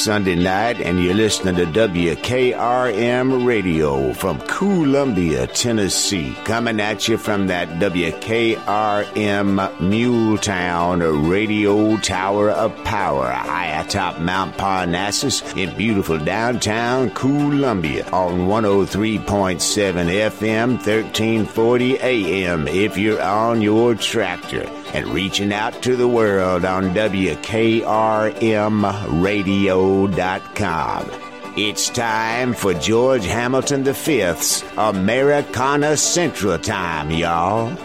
Sunday night, and you're listening to WKRM Radio from Columbia, Tennessee. Coming at you from that WKRM Muletown Radio Tower of Power, high atop Mount Parnassus in beautiful downtown Columbia on 103.7 FM, 1340 AM if you're on your tractor and reaching out to the world on WKRMradio.com. It's time for George Hamilton V's Americana Central Time, y'all.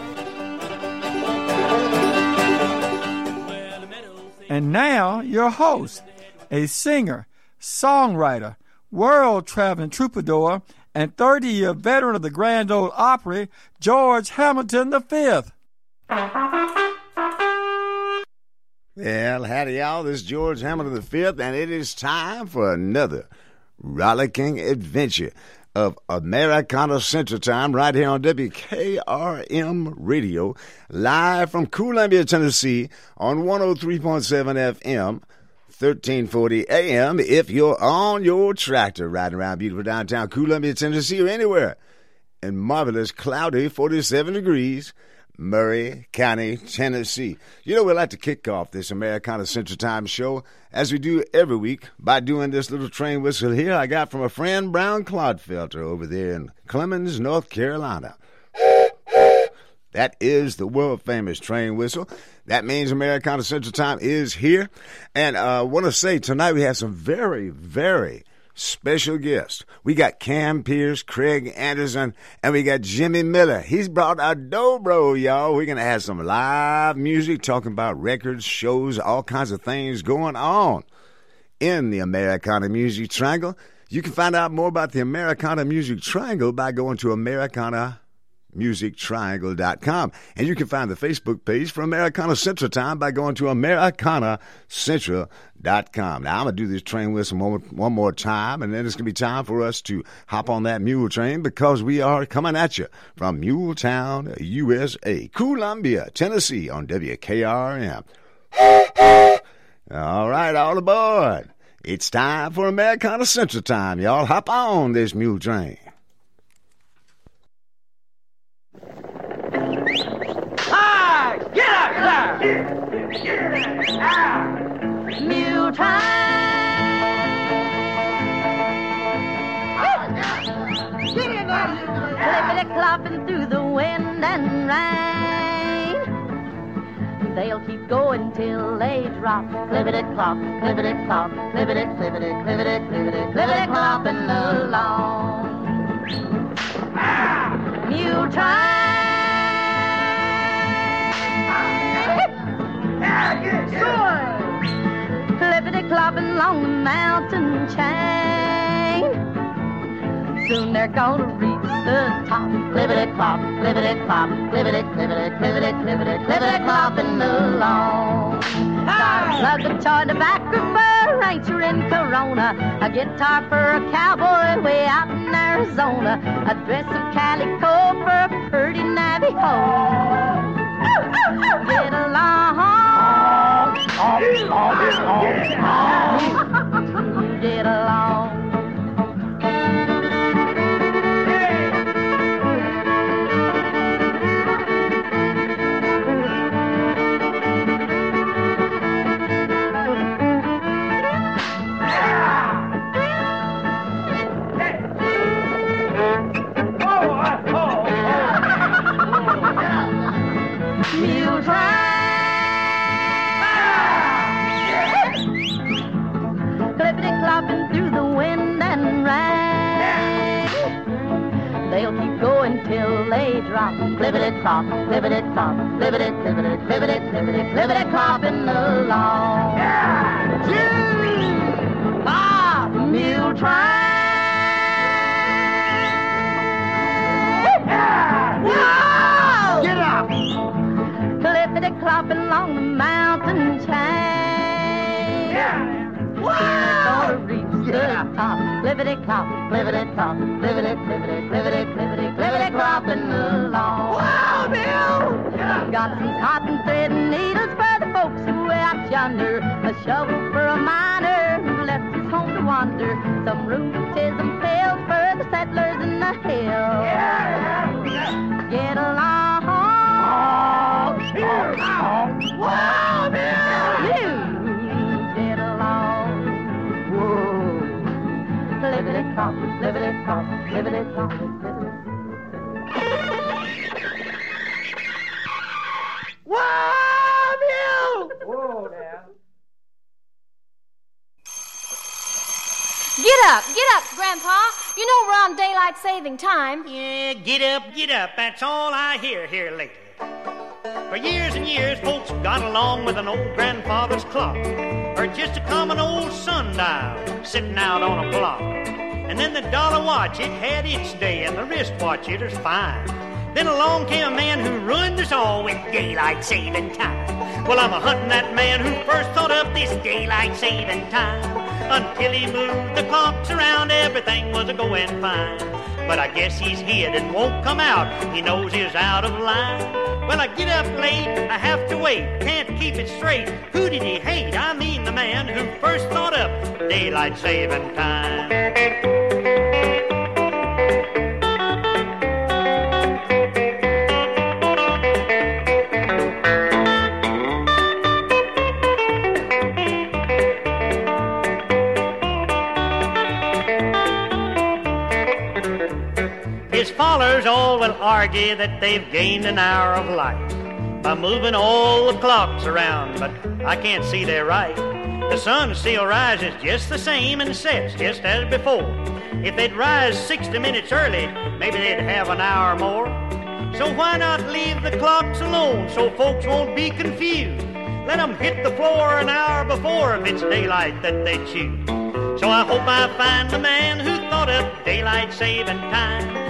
And now, your host, a singer, songwriter, world traveling troubadour, and 30 year veteran of the Grand Ole Opry, George Hamilton V. Well, howdy y'all, this is George Hamilton V, and it is time for another rollicking adventure of Americana Central Time right here on WKRM Radio, live from Columbia, Tennessee on 103.7 FM. 1340 AM if you're on your tractor riding around beautiful downtown Columbia, Tennessee, or anywhere in marvelous cloudy 47 degrees Maury County, Tennessee. You know, we like to kick off this Americana Central Time show, as we do every week, by doing this little train whistle here I got from a friend, Brown Clodfelter, over there in Clemmons, North Carolina. That is the world famous train whistle. That means Americana Central Time is here. And I uh, want to say tonight we have some very, very special guests. We got Cam Pierce, Craig Anderson, and we got Jimmy Miller. He's brought a dobro, y'all. We're going to have some live music talking about records, shows, all kinds of things going on in the Americana Music Triangle. You can find out more about the Americana Music Triangle by going to Americana musictriangle.com. And you can find the Facebook page for Americana Central Time by going to americanacentral.com. Now, I'm going to do this train whistle one, one more time, and then it's going to be time for us to hop on that mule train because we are coming at you from Muletown, USA, Columbia, Tennessee on WKRM. all right, all aboard. It's time for Americana Central Time, y'all. Hop on this mule train. Hi! Get up there! Mule Clippity clopping through the wind and rain. They'll keep going till they drop. Clippity clop, clippity clop, clippity, clippity, clippity, clippity, clippity clopping along. Ah! Mule train. Clippity clopping along the mountain chain. Soon they're gonna reach the top. Clippity clop, clippity clop, clippity, clippity, clippity, clippity, clippity clopping along. Got a toy tobacco for rancher in Corona, a guitar for a cowboy way out in Arizona, a dress of calico for a pretty Navajo. Get. You get along. They drop. Clippity clop, clippity clop, clippity, clippity, clippity, clippity, clippity clopping along. Jimmy, Bob, mule train. Yeah! Whoa! Get up! Clippity clopping along the mountain chain. Gonna reach the top. Clippity clop, clippity clop, clippity, clippity, clippity Got some cotton thread and needles for the folks who out yonder. A shovel for a miner who left his home to wander. Some rheumatism failed for the settlers in the hills. Get along. Whoa, Bill! You get along. Whoa. Libbity clop, libbity clop, libbity clop, libbity Whoa, Bill! Whoa there. Get up, get up, Grandpa. You know we're on daylight saving time. Yeah, get up, get up. That's all I hear here lately. For years and years, folks got along with an old grandfather's clock, or just a common old sundial sitting out on a block. And then the dollar watch, it had its day, and the wristwatch, it was fine. Then along came a man who ruined us all with daylight saving time. Well, I'm a hunting that man who first thought of this daylight saving time. Until he moved the clocks around, everything was a going fine. But I guess he's hid and won't come out. He knows he's out of line. Well, I get up late, I have to wait, can't keep it straight. Who did he hate? I mean the man who first thought up daylight saving time. All will argue that they've gained an hour of light by moving all the clocks around, but I can't see they're right. The sun still rises just the same and sets just as before. If they'd rise 60 minutes early, maybe they'd have an hour more. So why not leave the clocks alone so folks won't be confused? Let 'em hit the floor an hour before if it's daylight that they choose. So I hope I find the man who thought of daylight saving time.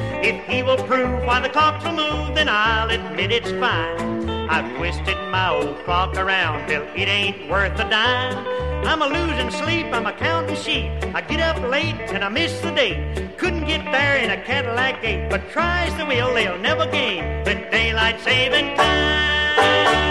Will prove why the clocks move, then I'll admit it's fine. I've twisted my old clock around till it ain't worth a dime. I'm a losing sleep, I'm a counting sheep. I get up late and I miss the date. Couldn't get there in a Cadillac gate, but tries the will, they'll never gain with daylight saving time.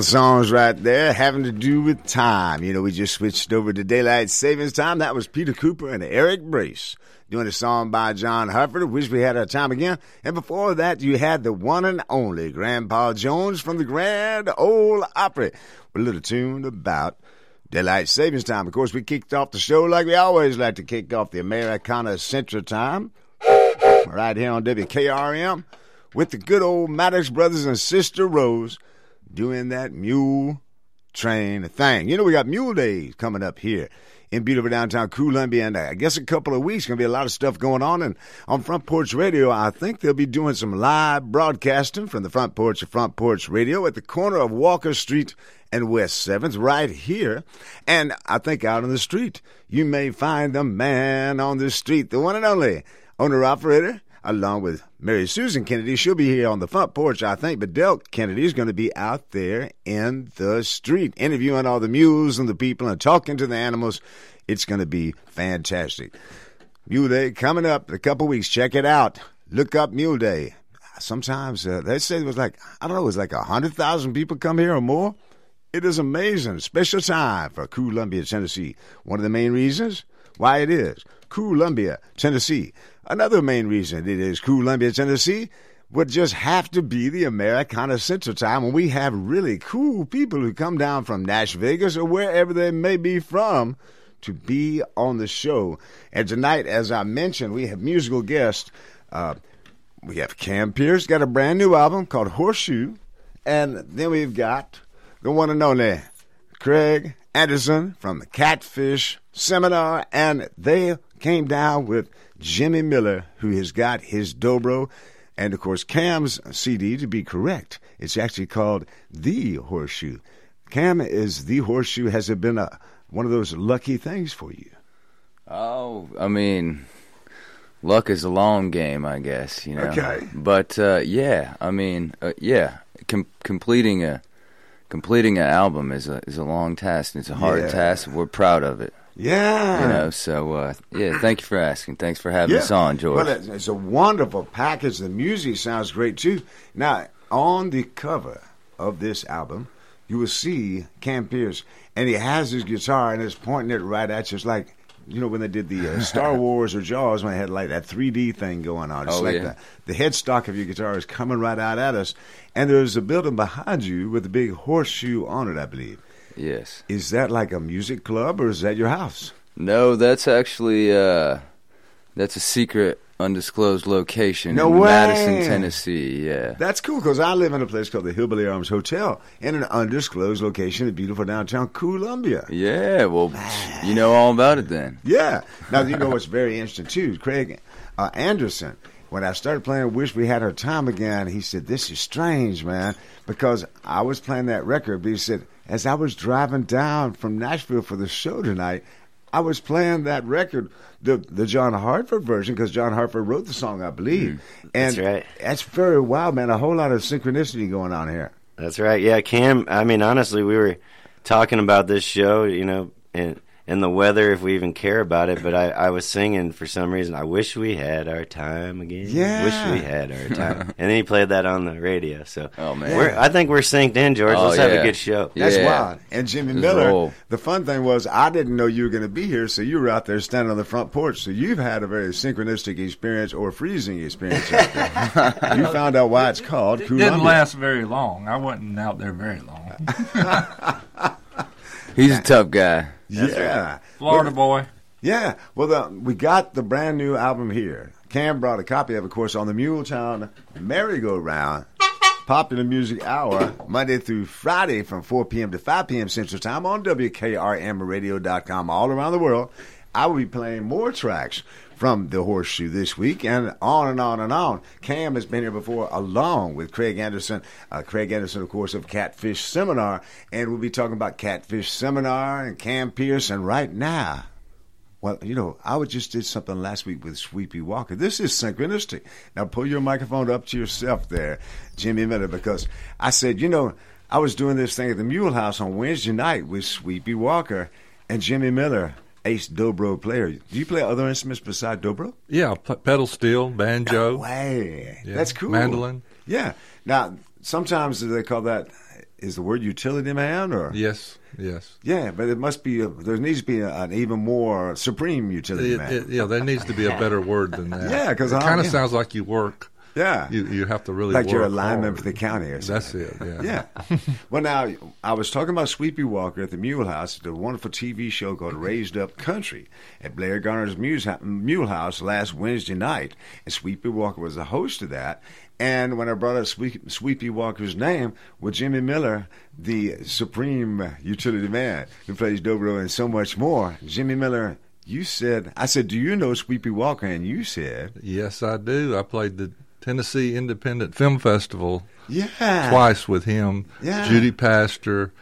Couple of songs right there having to do with time. You know, we just switched over to daylight savings time. That was Peter Cooper and Eric Brace doing a song by John Hartford. Wish we had our time again. And before that, you had the one and only Grandpa Jones from the Grand Ole Opry with a little tune about daylight savings time. Of course, we kicked off the show like we always like to kick off the Americana Central Time right here on WKRM with the good old Maddox brothers and Sister Rose doing that mule train thing. You know, we got Mule Days coming up here in beautiful downtown Columbia, and I guess a couple of weeks to be a lot of stuff going on. And on Front Porch Radio, I think they'll be doing some live broadcasting from the front porch of Front Porch Radio at the corner of Walker Street and West Seventh, right here. And I think out on the street, you may find the man on the street, the one and only owner operator along with Mary Susan Kennedy. She'll be here on the front porch, I think, but Del Kennedy is going to be out there in the street interviewing all the mules and the people and talking to the animals. It's going to be fantastic. Mule Day coming up in a couple weeks. Check it out. Look up Mule Day. Sometimes uh, they say it was like, I don't know, it was like a 100,000 people come here or more. It is amazing. Special time for Columbia, Tennessee. One of the main reasons why it is Columbia, Tennessee. Another main reason it is Columbia, Tennessee would just have to be the Americana Central Time when we have really cool people who come down from Nash Vegas or wherever they may be from to be on the show. And tonight, as I mentioned, we have musical guests. Uh, we have Cam Pierce, got a brand new album called Horseshoe. And then we've got the one and only Craig Anderson from the Catfish Seminar. And they came down with Jimmy Miller, who has got his dobro. And of course, Cam's CD, to be correct, it's actually called The Horseshoe. Cam is The Horseshoe. Has it been a, one of those lucky things for you? Oh, I mean, luck is a long game, I guess, you know. Okay. But uh, yeah, I mean, uh, yeah, com- completing a completing an album is a is a long task. and It's a hard Yeah. task. We're proud of it, Yeah. you know. So uh, yeah, thank you for asking. Thanks for having us on, George. Well, it's, it's a wonderful package. The music sounds great too. Now, on the cover of this album, you will see Cam Pierce, and he has his guitar and is pointing it right at you. It's like, you know, when they did the uh, Star Wars or Jaws, when they had like that 3D thing going on. It's Oh, like yeah. the, the headstock of your guitar is coming right out at us. And there's a building behind you with a big horseshoe on it, I believe. Yes. Is that like a music club or is that your house? No, that's actually uh, that's a secret, undisclosed location No in way. Madison, Tennessee. Yeah. That's cool because I live in a place called the Hillbilly Arms Hotel in an undisclosed location in beautiful downtown Columbia. Yeah, well, you know all about it then. Yeah. Now, you know what's very interesting, too? Craig uh, Anderson, when I started playing Wish We Had Our Time Again, he said, This is strange, man, because I was playing that record, but he said, As I was driving down from Nashville for the show tonight, I was playing that record, the the John Hartford version, because John Hartford wrote the song, I believe. Mm, and That's right. That's very wild, man. A whole lot of synchronicity going on here. That's right. Yeah, Cam. I mean, honestly, we were talking about this show, you know, and and the weather, if we even care about it. But I, I was singing for some reason. I wish we had our time again. Yeah. wish we had our time. and then he played that on the radio. So, Oh, man. we're, I think we're synced in, George. Oh, Let's have a good show. That's Yeah. wild. And Jimmy Just Miller, roll. the fun thing was I didn't know you were going to be here, so you were out there standing on the front porch. So you've had a very synchronistic experience or freezing experience. you found out why it's called It Columbia. didn't last very long. I wasn't out there very long. He's a tough guy. Yeah. Florida boy. Yeah. Well, the, we got the brand new album here. Cam brought a copy of, of course, on the Muletown Merry-Go-Round. Popular Music Hour, Monday through Friday from 4 p.m. to 5 p.m. Central Time on WKRMradio.com all around the world. I will be playing more tracks from the Horseshoe this week and on and on and on. Cam has been here before along with Craig Anderson. Uh, Craig Anderson, of course, of Catfish Seminar. And we'll be talking about Catfish Seminar and Cam. And right now, well, you know, I just did something last week with Sweepy Walker. This is synchronistic. Now pull your microphone up to yourself there, Jimmy Miller, because I said, you know, I was doing this thing at the Mule House on Wednesday night with Sweepy Walker and Jimmy Miller, ace dobro player. Do you play other instruments besides dobro? Yeah, p- pedal steel, banjo. Way, Yeah. that's cool. Mandolin. Yeah. Now, sometimes they call that is the word utility man or Yes, yes. Yeah, but it must be. A, there needs to be a, an even more supreme utility It- man. it- yeah, there needs to be a better word than that. yeah because it kind of yeah. sounds like you work. Yeah. you you have to really like you're a lineman for the county or something. That's it. Yeah. Yeah. well, now I was talking about Sweepy Walker at the Mule House, the wonderful TV show called Raised Up Country at Blair Garner's Mule House last Wednesday night, and Sweepy Walker was the host of that. And when I brought up Sweep, Sweepy Walker's name, with Jimmy Miller, the supreme utility man who plays dobro and so much more, Jimmy Miller. You said, I said, do you know Sweepy Walker? And you said, Yes, I do. I played the Tennessee Independent Film Festival Yeah. twice with him. Yeah. Judy Pastor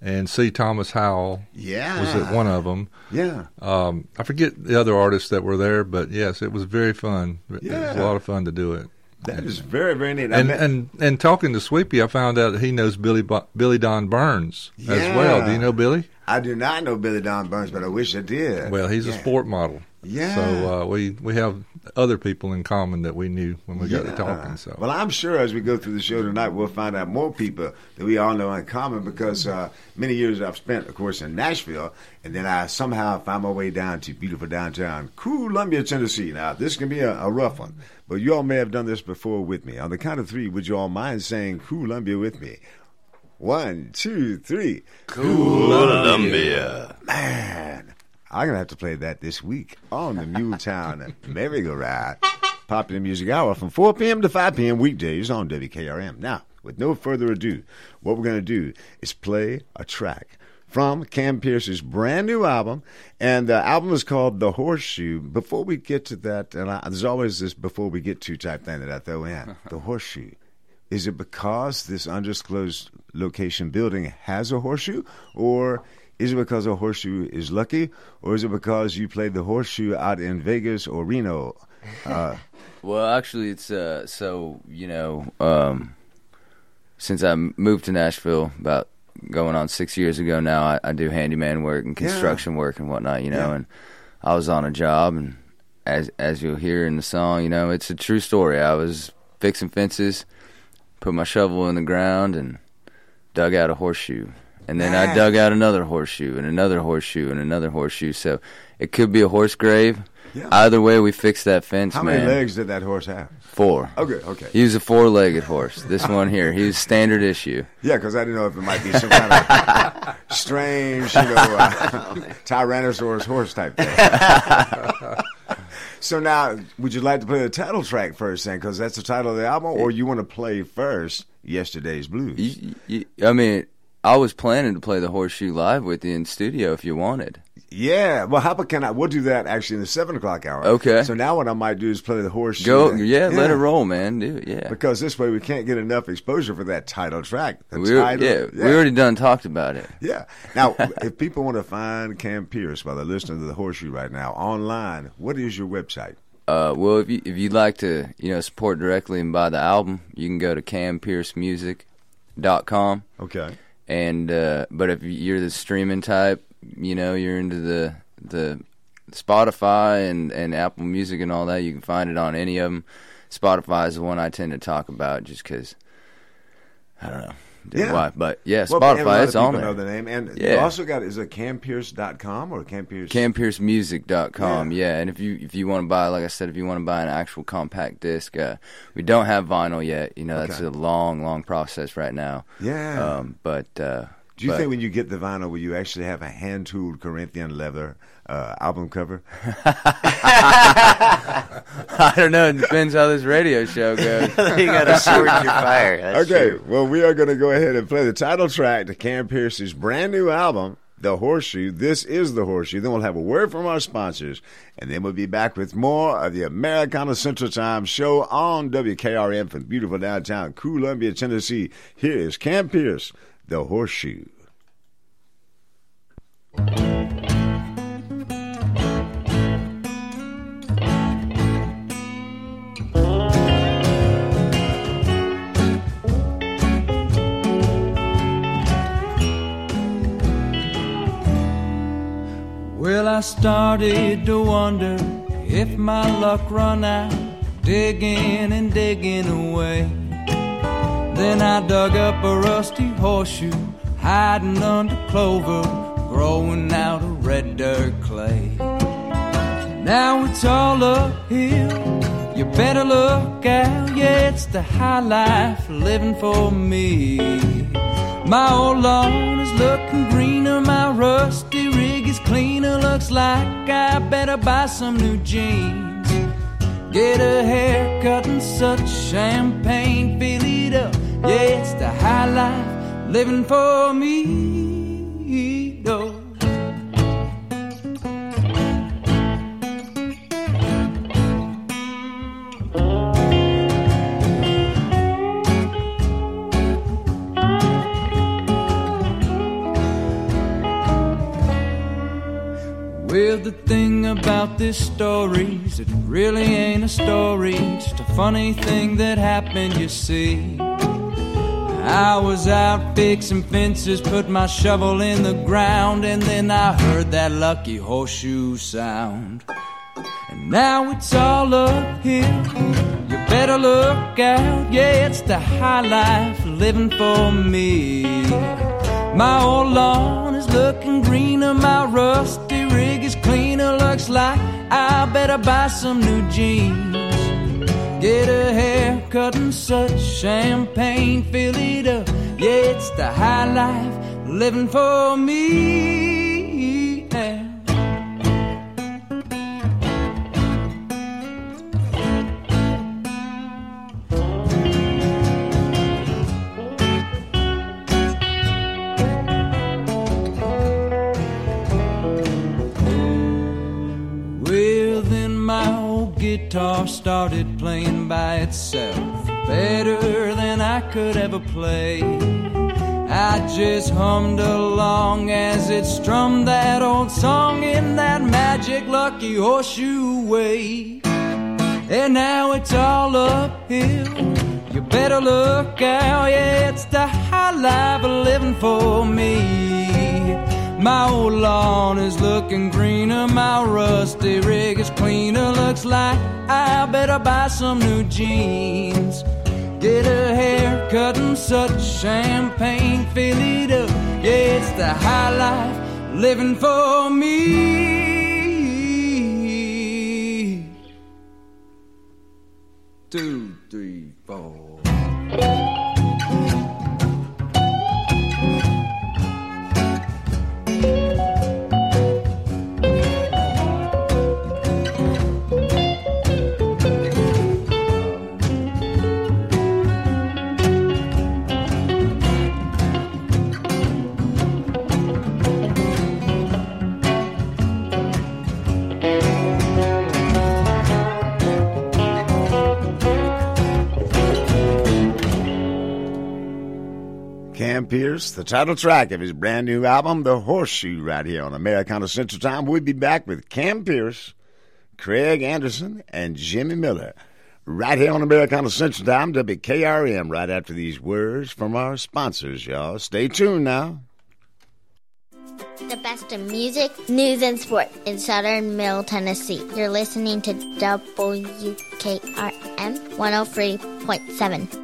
and C. Thomas Howell. Yeah. was at one of them. Yeah. Um, I forget the other artists that were there, but yes, it was very fun. It was Yeah. a lot of fun to do it. that that is very, very neat. And met- and and talking to Sweepy, I found out that he knows Billy Bo- Billy Don Burns as well. Do you know Billy? I do not know Billy Don Burns, but I wish I did. Well, he's a sport model. Yeah. So uh, we we have other people in common that we knew when we got to talking. So Well, I'm sure as we go through the show tonight, we'll find out more people that we all know in common because uh, many years I've spent, of course, in Nashville, and then I somehow find my way down to beautiful downtown Columbia, Tennessee. Now, this can be a, a rough one, but you all may have done this before with me. On the count of three, would you all mind saying Columbia with me? One, two, three. Columbia. Man, I'm going to have to play that this week on the Muletown Merry-Go-Round. Popular Music Hour from 4 p.m. to 5 p.m. weekdays on WKRM. Now, with no further ado, what we're going to do is play a track from Cam Pierce's brand new album, and the album is called The Horseshoe. Before we get to that, and I, there's always this before we get to type thing that I throw in The Horseshoe. Is it because this undisclosed location building has a horseshoe, or is it because a horseshoe is lucky, or is it because you played the horseshoe out in Vegas or Reno? Uh, Well, actually, it's uh, so you know, um, since I moved to Nashville about going on six years ago now, I, I do handyman work and Yeah. construction work and whatnot. You know, Yeah. and I was on a job, and as as you'll hear in the song, you know, it's a true story. I was fixing fences, put my shovel in the ground, and dug out a horseshoe. And then I dug out another horseshoe and another horseshoe and another horseshoe. So it could be a horse grave. Yeah. Either way, we fixed that fence, how man. many legs did that horse have? Four. Okay, okay. He was a four-legged horse. This one here, he was standard issue. Yeah, because I didn't know if it might be some kind of strange, you know, uh, Tyrannosaurus horse type thing. so now, would you like to play the title track first, then? Because that's the title of the album, or you want to play first Yesterday's Blues? You, you, I mean, I was planning to play the horseshoe live with you in studio if you wanted. Yeah. Well, how about can I? We'll do that actually in the seven o'clock hour. Okay. So now what I might do is play the horseshoe. Go, then. yeah, let it roll, man. Do it, yeah. Because this way we can't get enough exposure for that title track. We, title, yeah, we already done talked about it. Yeah. Now, if people want to find Cam Pierce while they're listening to the Horseshoe right now online, what is your website? Uh, well, if you if you'd like to, you know, support directly and buy the album, you can go to campiercemusic.com. Okay. And uh, but if you're the streaming type, you know, you're into the the Spotify and and Apple Music and all that, you can find it on any of them. Spotify is the one I tend to talk about just because I don't know Yeah. why, but yeah, Well, and a lot Spotify of it's on there. know the name. And yeah. you also got, is it campierce.com or campierce? campiercemusic.com yeah. and if you if you want to buy like i said if you want to buy an actual compact disc uh, we don't have vinyl yet you know that's Okay. a long long process right now Yeah. um, but uh, Do you but- think when you get the vinyl, will you actually have a hand tooled Corinthian leather uh, album cover? i don't know it depends how this radio show goes You gotta sword your fire. That's okay, true. well, we are going to go ahead and play the title track to Cam Pierce's brand new album, The Horseshoe. This is The Horseshoe. Then we'll have a word from our sponsors, and then we'll be back with more of the Americana Central Time show on WKRM from beautiful downtown Columbia, Tennessee. Here is Cam Pierce, The Horseshoe. Well, I started to wonder if my luck run out, digging and digging away. Then I dug up a rusty horseshoe, hiding under clover, growing out of red dirt clay. Now it's all uphill. You better look out, yeah, it's the high life living for me. My old lawn is looking greener, my rusty rig is cleaner. Looks like I better buy some new jeans. Get a haircut and such champagne, fill it up. Yeah, it's the high life living for me. Oh. Well, the thing about this story is it really ain't a story, just a funny thing that happened, you see. I was out fixing fences, put my shovel in the ground, and then I heard that lucky horseshoe sound. And now it's all uphill. You better look out, yeah, it's the high life living for me. My old lawn is looking greener, my rusty is cleaner. Looks like I better buy some new jeans. Get a haircut and such champagne, fill it up. Yeah, it's the high life living for me. Started playing by itself, better than I could ever play. I just hummed along as it strummed that old song in that magic lucky horseshoe way. And now it's all uphill. You better look out, yeah, it's the high life of living for me. My old lawn is looking greener, my rusty rig is cleaner. Looks like I better buy some new jeans. Get a haircut and such champagne, fill it up. Yeah, it's the high life living for me. Two, three, four. Cam Pierce, the title track of his brand new album, The Horseshoe, right here on Americana Central Time. We'll be back with Cam Pierce, Craig Anderson, and Jimmy Miller right here on Americana Central Time, WKRM, right after these words from our sponsors, y'all. Stay tuned now. The best in music, news, and sport in southern Middle Tennessee. You're listening to WKRM 103.7.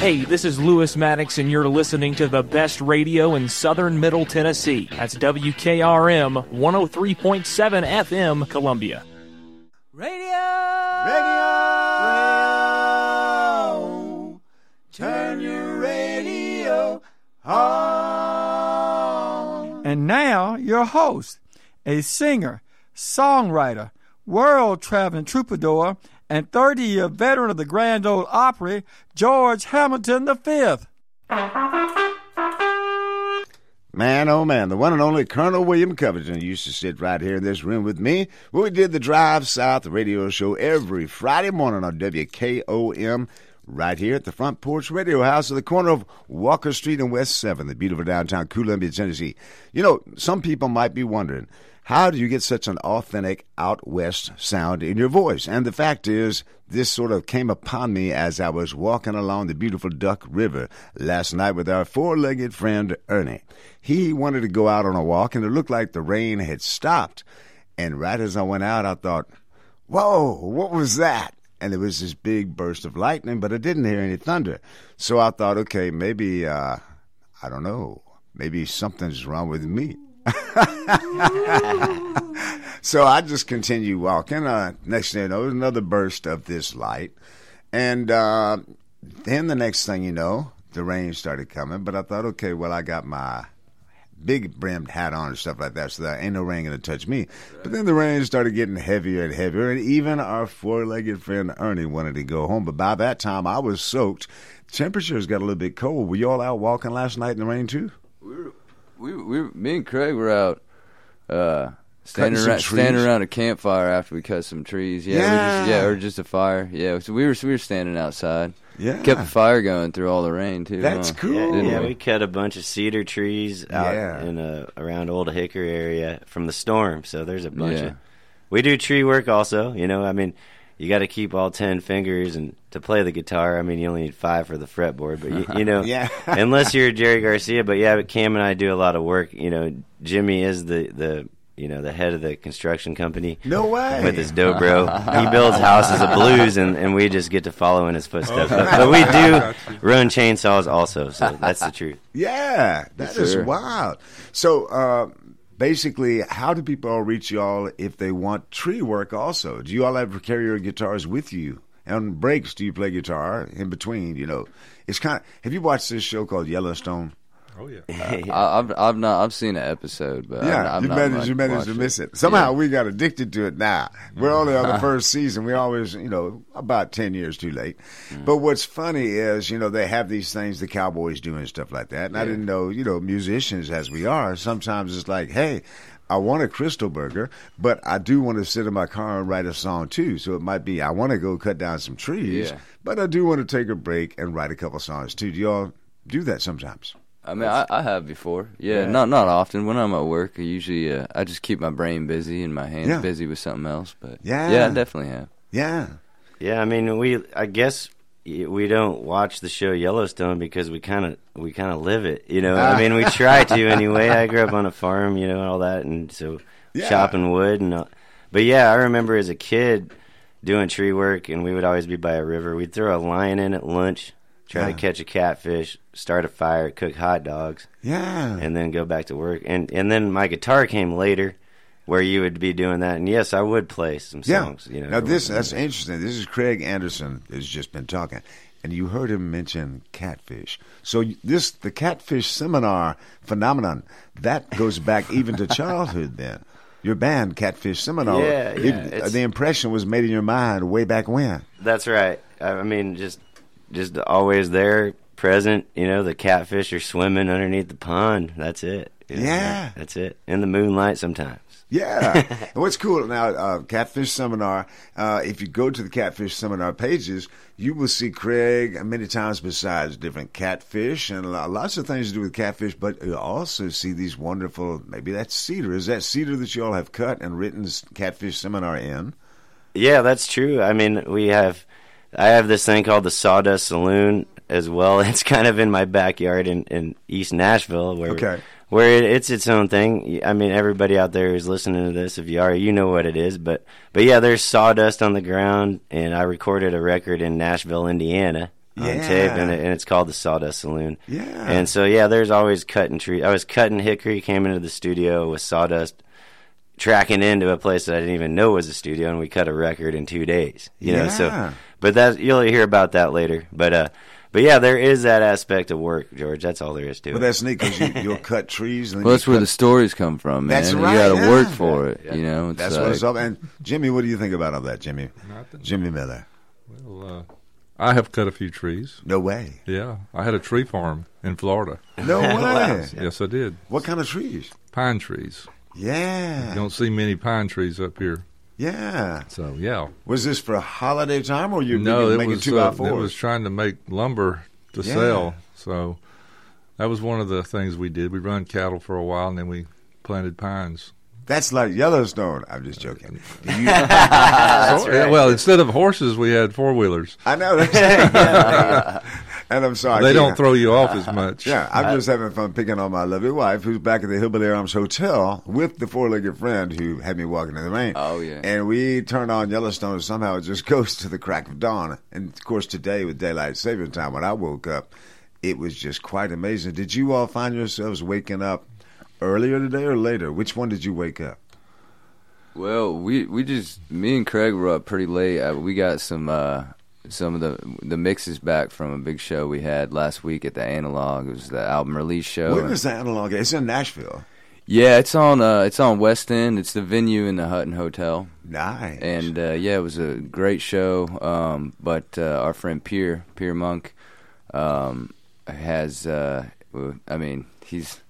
Hey, this is Lewis Maddox, and you're listening to the best radio in southern Middle Tennessee. That's WKRM 103.7 FM, Columbia. Radio. Radio! radio. Turn your radio on. And now, your host, a singer, songwriter, world traveling troubadour, and 30 year veteran of the Grand Ole Opry, George Hamilton V. Man, oh man, the one and only Colonel William Covington used to sit right here in this room with me. when We did the Drive South radio show every Friday morning on WKOM right here at the Front Porch Radio House at the corner of Walker Street and West 7, the beautiful downtown Columbia, Tennessee. You know, some people might be wondering, how do you get such an authentic out west sound in your voice? And the fact is, this sort of came upon me as I was walking along the beautiful Duck River last night with our four legged friend Ernie. He wanted to go out on a walk, and it looked like the rain had stopped. And right as I went out, I thought, Whoa, what was that? And there was this big burst of lightning, but I didn't hear any thunder. So I thought, okay, maybe, uh, I don't know, maybe something's wrong with me. so I just continue walking. Uh, next thing you know, another burst of this light. And uh, then the next thing you know, the rain started coming. But I thought, okay, well, I got my big brimmed hat on and stuff like that, so that ain't no rain gonna touch me. But then the rain started getting heavier and heavier, and even our four legged friend Ernie wanted to go home. But by that time, I was soaked. Temperatures got a little bit cold. Were you all out walking last night in the rain too? We were, we, we, me and Craig were out uh, standing around, standing around a campfire after we cut some trees. Yeah, we Yeah. just, yeah, or just a fire. Yeah, so we were we were standing outside. Yeah. kept the fire going through all the rain too. That's huh? cool. Didn't Yeah, we? we cut a bunch of cedar trees out Yeah. in uh around Old Hickory area from the storm. So there's a bunch Yeah. of. We do tree work also. You know, I mean, you got to keep all ten fingers, and to play the guitar, I mean, you only need five for the fretboard. But you, you know, Yeah. unless you're Jerry Garcia. But yeah, but Cam and I do a lot of work. You know, Jimmy is the the. You know, the head of the construction company. No way. With his dobro. he builds houses of blues, and, and we just get to follow in his footsteps. But, but we do run chainsaws also, so that's the truth. Yeah, that is Sure. wild. So, uh, basically, how do people reach y'all if they want tree work? Also, do you all ever carry your guitars with you? On breaks, do you play guitar in between? You know, it's kind of. Have you watched this show called Yellowstone? Oh yeah. I, I've I've not I've seen an episode, but yeah, I've, I've you not managed you managed to miss it. Somehow we got addicted to it now. We're only on the first season. We always, you know, about ten years too late. Mm. But what's funny is, you know, they have these things the cowboys do and stuff like that. And I didn't know, you know, musicians as we are, sometimes it's like, hey, I want a Krystal burger, but I do want to sit in my car and write a song too. So it might be I want to go cut down some trees, Yeah. but I do want to take a break and write a couple songs too. Do y'all do that sometimes? I mean, I, I have before. Yeah, Yeah. not not often. When I'm at work, I usually uh, I just keep my brain busy and my hands Yeah. busy with something else. But Yeah. yeah, I definitely have. Yeah. Yeah, I mean, we I guess we don't watch the show Yellowstone because we kind of we kind of live it. You know, I mean, we try to anyway. I grew up on a farm, you know, and all that, and so Yeah. chopping wood and. All, but yeah, I remember as a kid, doing tree work, and we would always be by a river. We'd throw a line in at lunch, try Yeah. to catch a catfish, start a fire, cook hot dogs, Yeah. and then go back to work. And and then my guitar came later, where you would be doing that. And yes, I would play some Yeah. songs. You know, now this that's interesting. This is Craig Anderson has just been talking, and you heard him mention catfish. So this the catfish seminar phenomenon that goes back even to childhood. Then your band Catfish Seminar. Yeah, yeah, it's- the impression was made in your mind way back when. That's right. I mean, just just always there, present. You know, the catfish are swimming underneath the pond. That's it. You know, Yeah. that's it. In the moonlight sometimes. Yeah. and what's cool now, uh, Catfish Seminar, uh, if you go to the Catfish Seminar pages, you will see Craig many times besides different catfish and lots of things to do with catfish, but you also see these wonderful, maybe that's cedar. Is that cedar that you all have cut and written Catfish Seminar in? Yeah, that's true. I mean, we have. I have this thing called the Sawdust Saloon as well. It's kind of in my backyard in, in East Nashville, where Okay. where it, it's its own thing. I mean, everybody out there who's listening to this, if you are, you know what it is. But but yeah, there's sawdust on the ground, and I recorded a record in Nashville, Indiana, on Yeah. tape, and, it, and it's called the Sawdust Saloon. Yeah. And so yeah, there's always cutting tree. I was cutting hickory, came into the studio with sawdust, tracking into a place that I didn't even know was a studio, and we cut a record in two days. You know, so but that you'll hear about that later. But uh, but yeah, there is that aspect of work, George. That's all there is to it. But that's neat because you, you'll cut trees. And Well, you that's where cut- the stories come from, man. That's right. You got to yeah. work for it. You know, it's That's like, what it's up. And Jimmy, what do you think about all that, Jimmy? Nothing. Jimmy Miller. Well, uh, I have cut a few trees. No way. Yeah, I had a tree farm in Florida. No way. yes, I did. What kind of trees? Pine trees. Yeah. You don't see many pine trees up here. Yeah. So yeah. Was this for a holiday time or you no, making, it was two uh, it was trying to make lumber to Yeah. sell. So that was one of the things we did. We run cattle for a while, and then we planted pines. That's like Yellowstone. I'm just joking. You- Oh, Well, instead of horses, we had four wheelers. I know. That's and I'm sorry. They don't throw you off as much. Yeah, I'm just having fun picking on my lovely wife, who's back at the Hillbilly Arms Hotel with the four-legged friend who had me walking in the rain. Oh, yeah. And we turned on Yellowstone, and somehow it just goes to the crack of dawn. And of course, today with daylight saving time, when I woke up, it was just quite amazing. Did you all find yourselves waking up earlier today or later? Which one did you wake up? Well, we we just me and Craig were up pretty late. Uh, we got some uh, some of the the mixes back from a big show we had last week at the Analog. It was the album release show. Where is the analog? It's in Nashville. Yeah, it's on uh, it's on West End. It's the venue in the Hutton Hotel. Nice. And uh, yeah, it was a great show. Um, but uh, our friend Pierre Pierre Monk um, has uh, I mean he's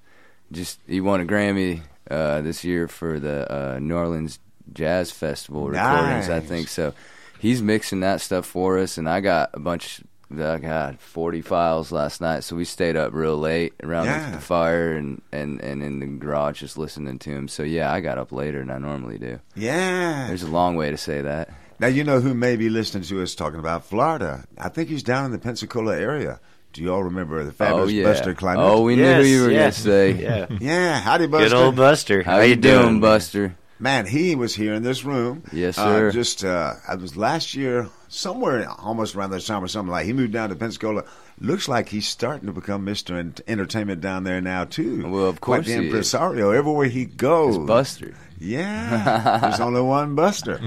just he won a Grammy uh, this year for the uh, New Orleans Jazz Festival recordings. I think so. He's mixing that stuff for us, and I got a bunch. I got forty files last night, so we stayed up real late around the- Yeah. the fire and, and, and in the garage just listening to him. So yeah, I got up later than I normally do. Yeah. There's a long way to say that. Now you know who may be listening to us talking about Florida. I think he's down in the Pensacola area. Do you all remember the oh, fabulous Oh, yeah. Buster Climate? Oh, we knew who you were yes, gonna say. yeah. Yeah, howdy, Buster. Good old Buster. How, you doing, Buster? Man, he was here in this room. Yes, Uh, sir. just uh, I was last year, somewhere almost around this time or something like. He moved down to Pensacola. Looks like he's starting to become Mister Entertainment down there now too. Well, of Quite course the he is. impresario. Everywhere he goes, It's Buster. Yeah, there's only one Buster.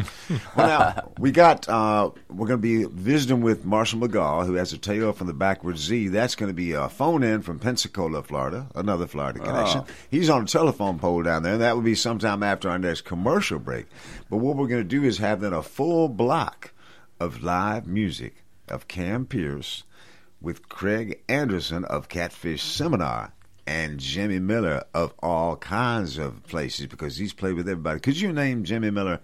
Well, now we got. Uh, we're going to be visiting with Marshall McGaw, who has a tale from the backward Z. That's going to be a phone in from Pensacola, Florida, another Florida connection. Oh. He's on a telephone pole down there. and That will be sometime after our next commercial break. But what we're going to do is have then a full block of live music of Cam Pierce with Craig Anderson of Catfish Seminar and Jimmy Miller of all kinds of places because he's played with everybody. Could you name Jimmy Miller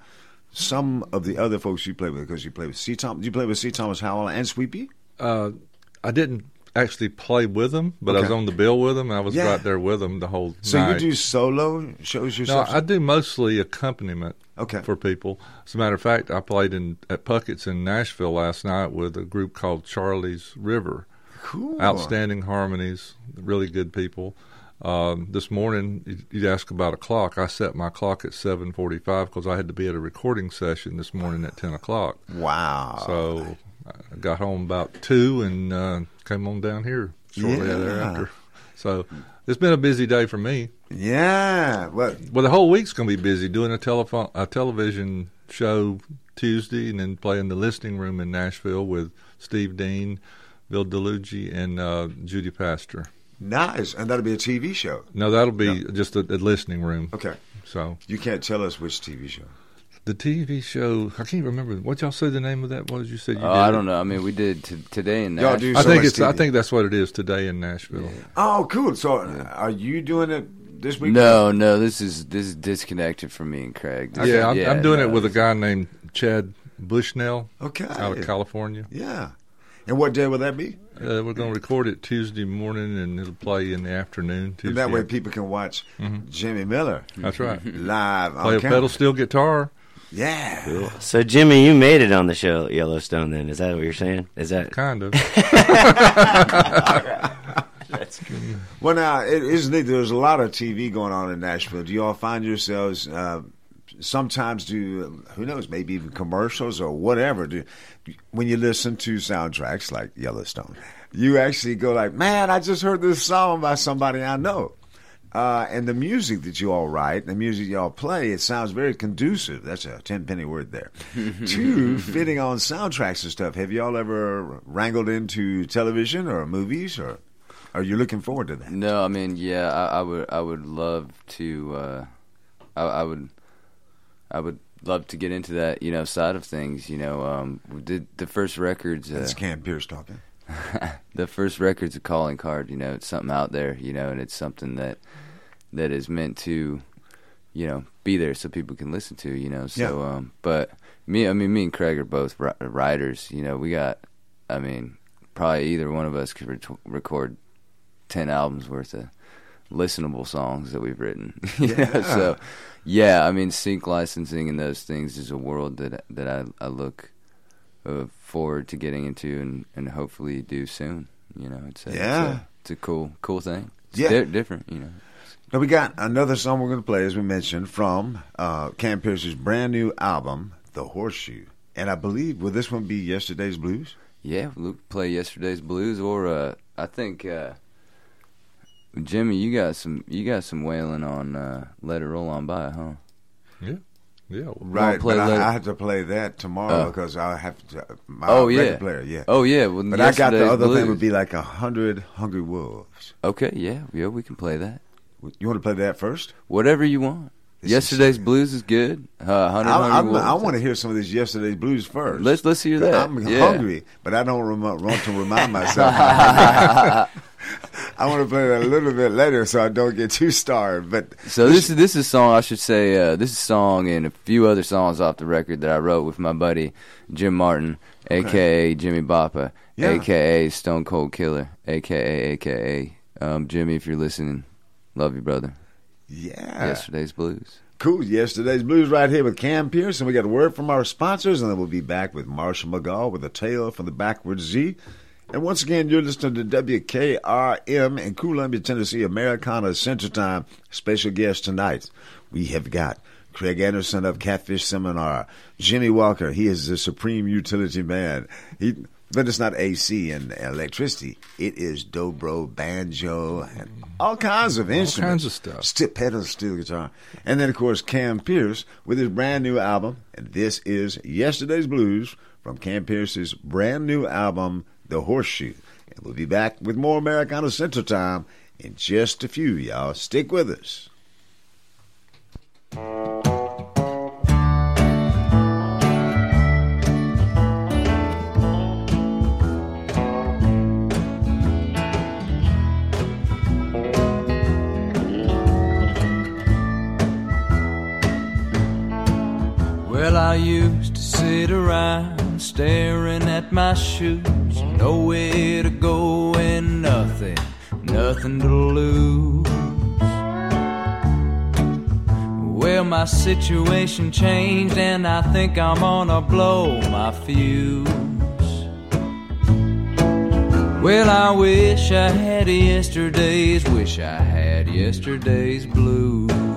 some of the other folks you played with? Because you played with C. Tom, you played with C. Thomas Howell and Sweepy. Uh, I didn't actually play with him, but I was on the bill with him. I was Yeah. right there with him the whole time. So night. you do solo shows yourself? No. I do mostly accompaniment Okay. for people. As a matter of fact, I played in at Puckett's in Nashville last night with a group called Charlie's River. Cool. Outstanding harmonies, really good people. Um, this morning, you- you'd ask about a clock. I set my clock at seven forty-five because I had to be at a recording session this morning at ten o'clock. Wow! So I got home about two and uh, came on down here shortly Yeah. thereafter. So it's been a busy day for me. Yeah. What? Well, the whole week's going to be busy doing a telephone a television show Tuesday, and then playing the listening room in Nashville with Steve Dean, Bill DeLuigi, and uh, Judy Pastor. Nice, and that'll be a TV show. No, that'll be just a, a listening room. Okay. So You can't tell us which TV show. the TV show, I can't remember what y'all say the name of that was. You said you Oh, did I don't know. I mean, we did t- today in Y'all Nashville. do I think much it's. I think that's what it is today in Nashville. Oh, cool. So, uh, are you doing it this week? No, no, this is this is disconnected from me and Craig. This- Yeah, I'm, I'm doing no, it with a guy named Chad Bushnell. Okay. out of California. Yeah. And what day will that be? Uh, we're going to record it Tuesday morning, and it'll play in the afternoon. Tuesday. And that way people can watch Jimmy Miller. That's right. Live on Play a pedal steel guitar. Yeah. So Jimmy, you made it on the show Yellowstone. Then is that what you're saying? Is that kind of? That's good. Well, now it is neat. There's a lot of TV going on in Nashville. Do you all find yourselves uh, sometimes do who knows maybe even commercials or whatever? Do when you listen to soundtracks like Yellowstone, you actually go like, "Man, I just heard this song by somebody I know." Uh, and the music that you all write, the music you all play, it sounds very conducive. That's a ten penny word there. to fitting on soundtracks and stuff. Have y'all ever wrangled into television or movies, or are you looking forward to that? No, I mean, yeah, I, I would, I would love to, uh, I, I would, I would love to get into that, you know, side of things. You know, um, did the first records. Uh, That's Cam Pierce talking. the first record's a calling card. You know, it's something out there. You know, and it's something that that is meant to, you know, be there so people can listen to. You know, so Yeah. um, but me, I mean, me and Craig are both writers. You know, we got, I mean, probably either one of us could ret- record ten albums worth of listenable songs that we've written. Yeah. so yeah, I mean, sync licensing and those things is a world that that I I look uh, forward to getting into and and hopefully do soon. You know, it's a, Yeah. it's a, it's a cool cool thing. It's Yeah. di- different. You know. Now we got another song we're going to play, as we mentioned, from uh, Cam Pierce's brand new album, The Horseshoe. And I believe will this one be Yesterday's Blues? Yeah, we'll play yesterday's blues, or uh, I think uh, Jimmy, you got some you got some wailing on uh, "Let It Roll On By," huh? Yeah, yeah. Right, play but I, I have to play that tomorrow Oh. because I have to. My Oh, record yeah. player, yeah. Oh, yeah, well, but I got the Yesterday's other thing would be like a hundred hungry wolves. Okay, yeah, yeah, we can play that. You want to play that first? Whatever you want. This is Yesterday's blues is good. Uh, Hundred I, Hungry I'm- I Wolves. want to hear some of these Yesterday's Blues first. Let's- let's hear that. I'm Yeah. hungry, but I don't rem- want to remind myself. I want to play that a little bit later so I don't get too starved. But So this is this is a song I should say. Uh, this is a song and a few other songs off the record that I wrote with my buddy Jim Martin, aka Jimmy Bappa, Yeah. aka Stone Cold Killer, aka aka um, Jimmy. If you're listening, love you, brother. Yeah. Yesterday's blues. Cool. Yesterday's blues right here with Cam Pierce, and we got a word from our sponsors, and then we'll be back with Marshall McGaw with a tale from the backwoods Z. And once again, you're listening to WKRM in Columbia, Tennessee, Americana Central Time. Special guest tonight, we have got Craig Anderson of Catfish Seminar, Jimmy Walker. He is the supreme utility man. He, but it's not AC and electricity. It is dobro, banjo, and all kinds of instruments. All kinds of stuff. Stip pedal steel guitar. And then, of course, Cam Pierce with his brand new album. And this is Yesterday's Blues from Cam Pierce's brand new album, The Horseshoe. And we'll be back with more Americana Central Time in just a few, y'all. Stick with us. Well, I used to sit around staring at my shoes, nowhere to go and nothing, nothing to lose. Well, my situation changed, and I think I'm gonna blow my fuse. Well, I wish I had yesterday's, wish I had yesterday's blues.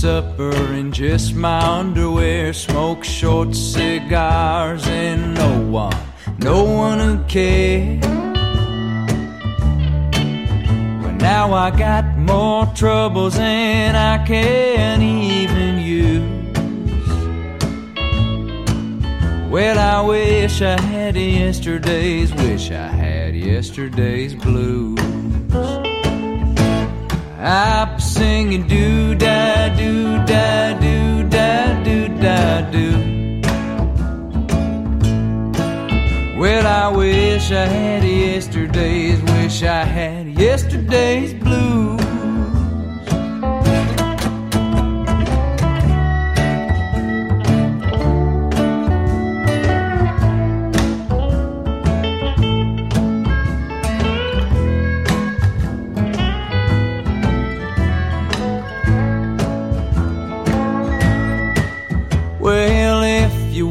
Supper in just my underwear, smoke short cigars, and no one, no one would care. But now I got more troubles than I can even use. Well, I wish I had yesterday's, wish I had yesterday's blues. I'm singing do da do da do da do da do. Well, I wish I had yesterday's, wish I had yesterday's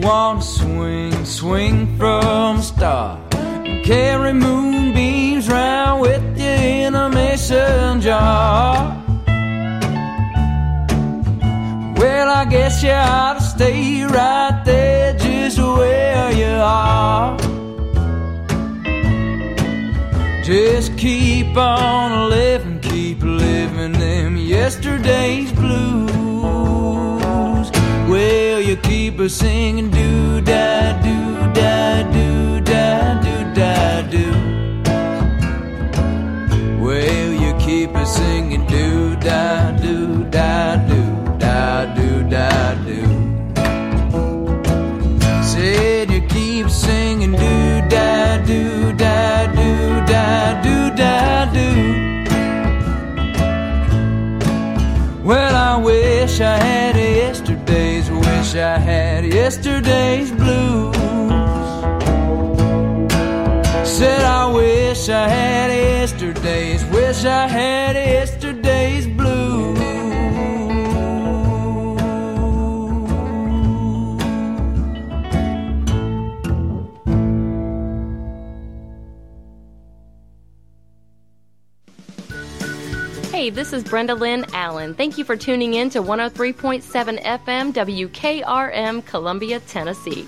want to swing, swing from a star. And carry moonbeams round with you in a mason jar. Well, I guess you ought to stay right there just where you are. Just keep on living, keep living them yesterday's blues. Keep a singing do da do da do da do da do. Well, you keep a singing do da do da do da do da do. Said you keep singing do da do da do da do da do. Well, I wish I had wish I had yesterday's blues. Said I wish I had yesterday's, wish I had yesterday's This is Brenda Lynn Allen. Thank you for tuning in to 103.7 FM WKRM, Columbia, Tennessee.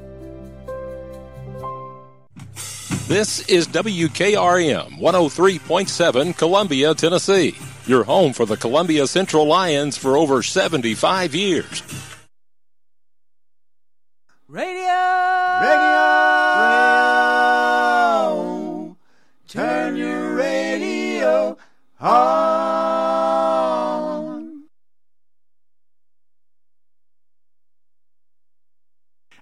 This is WKRM 103.7 Columbia, Tennessee, your home for the Columbia Central Lions for over 75 years. Radio! Radio! radio. Turn your radio on.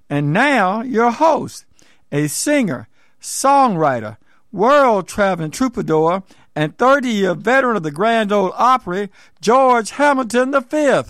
And now, your host, a singer, songwriter, world traveling troubadour, and 30 year veteran of the Grand Ole Opry, George Hamilton V.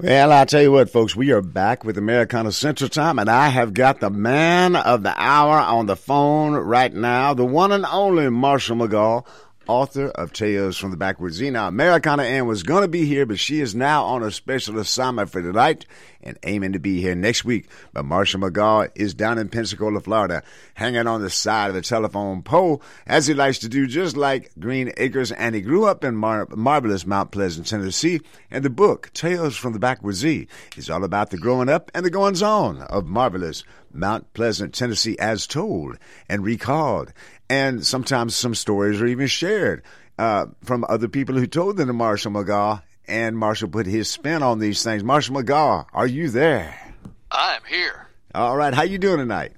Well, I tell you what, folks, we are back with Americana Central Time, and I have got the man of the hour on the phone right now, the one and only Marshall McGaw, author of Tales from the Backwoods Z. Now, Americana Ann was going to be here, but she is now on a special assignment for tonight and aiming to be here next week. But Marshall McGaw is down in Pensacola, Florida, hanging on the side of the telephone pole, as he likes to do, just like Green Acres. And he grew up in mar- marvelous Mount Pleasant, Tennessee. And the book, Tales from the Backwoods Z, is all about the growing up and the goings on of marvelous Mount Pleasant, Tennessee, as told and recalled. And sometimes some stories are even shared uh, from other people who told them to Marshall McGaw, and Marshall put his spin on these things. Marshall McGaw, are you there? I am here. All right, how you doing tonight?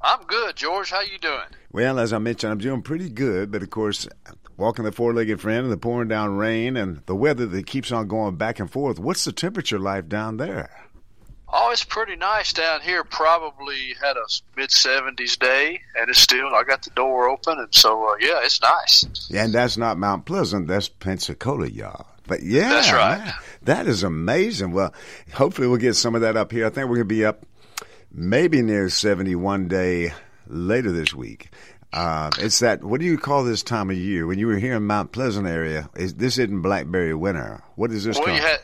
I'm good, George. How you doing? Well, as I mentioned, I'm doing pretty good, but of course, walking the four-legged friend and the pouring down rain and the weather that keeps on going back and forth. What's the temperature like down there? Oh, it's pretty nice down here. Probably had a mid 70s day, and it's still. I got the door open, and so uh, yeah, it's nice. Yeah and that's not Mount Pleasant, that's Pensacola, y'all. But yeah, That's right. man, that is amazing. Well, hopefully we'll get some of that up here. I think we're going to be up maybe near 71 day later this week. Uh, it's that, what do you call this time of year? When you were here in Mount Pleasant area, is, this isn't blackberry winter. What is this well, you had,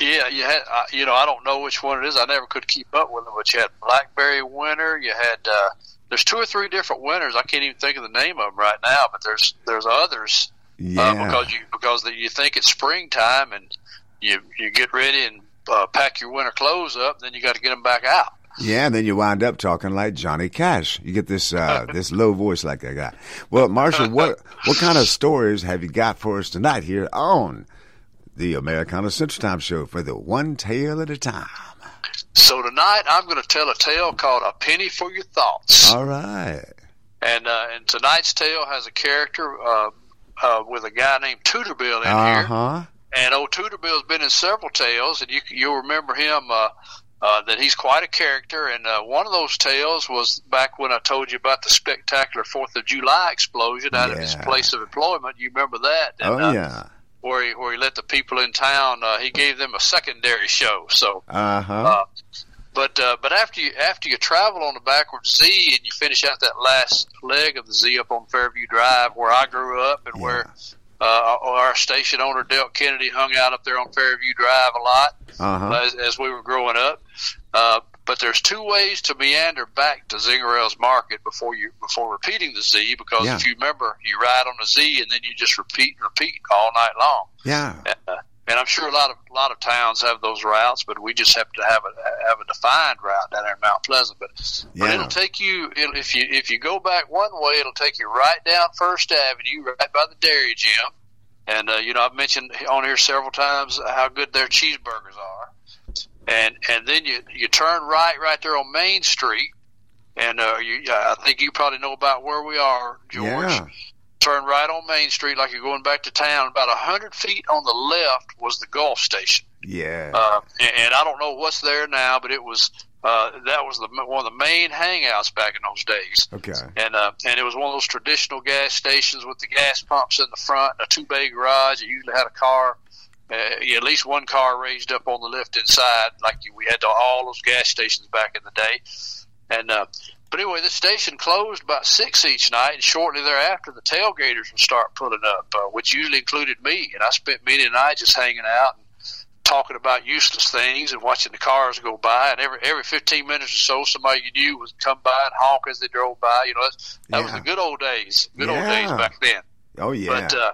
yeah, you had, uh, you know, I don't know which one it is. I never could keep up with them, but you had Blackberry Winter. You had, uh, there's two or three different winters. I can't even think of the name of them right now, but there's there's others. Yeah. Uh, because you because the, you think it's springtime and you you get ready and uh, pack your winter clothes up, then you got to get them back out. Yeah, and then you wind up talking like Johnny Cash. You get this uh, this low voice like that guy. Well, Marshall, what what kind of stories have you got for us tonight here on the Americana Central Time Show for the one tale at a time? So tonight I'm going to tell a tale called "A Penny for Your Thoughts." All right. And uh, and tonight's tale has a character uh, uh, with a guy named Tutorbill in Uh here. huh. And old Tutorbill's been in several tales, and you you'll remember him uh, uh, that he's quite a character. And uh, one of those tales was back when I told you about the spectacular Fourth of July explosion out of his place of employment. You remember that? Oh And, uh, yeah. Where he where he let the people in town, uh, he gave them a secondary show. So Uh huh. uh, but uh, but after you after you travel on the backwards Z and you finish out that last leg of the Z up on Fairview Drive where I grew up and where uh, our station owner Dale Kennedy hung out up there on Fairview Drive a lot Uh-huh. as, as we were growing up. Uh, but there's two ways to meander back to Zingerell's Market before you before repeating the Z because Yeah. if you remember you ride on the Z and then you just repeat and repeat all night long. Yeah. Uh, and I'm sure a lot of a lot of towns have those routes, but we just happen to have a have a defined route down there in Mount Pleasant. But, but it'll take you it'll, if you if you go back one way, it'll take you right down First Avenue, right by the Dairy Gym. And uh, you know, I've mentioned on here several times how good their cheeseburgers are. And and then you you turn right right there on Main Street, and uh, you I think you probably know about where we are, George Yeah. turn right on Main Street like you're going back to town. About a hundred feet on the left was the Gulf Station, Yeah. uh, and, and I don't know what's there now, but it was uh, that was the one of the main hangouts back in those days. Okay. And uh, and it was one of those traditional gas stations with the gas pumps in the front, a two bay garage. It usually had a car, uh, yeah, at least one car raised up on the lift inside, like you, we had to all those gas stations back in the day. And uh, but anyway, the station closed about six each night, and shortly thereafter, the tailgaters would start pulling up, uh, which usually included me. And I spent many a night just hanging out and talking about useless things and watching the cars go by. And every every fifteen minutes or so, somebody you knew would come by and honk as they drove by. You know, that was the good old days, good old days back then. Oh yeah. But uh,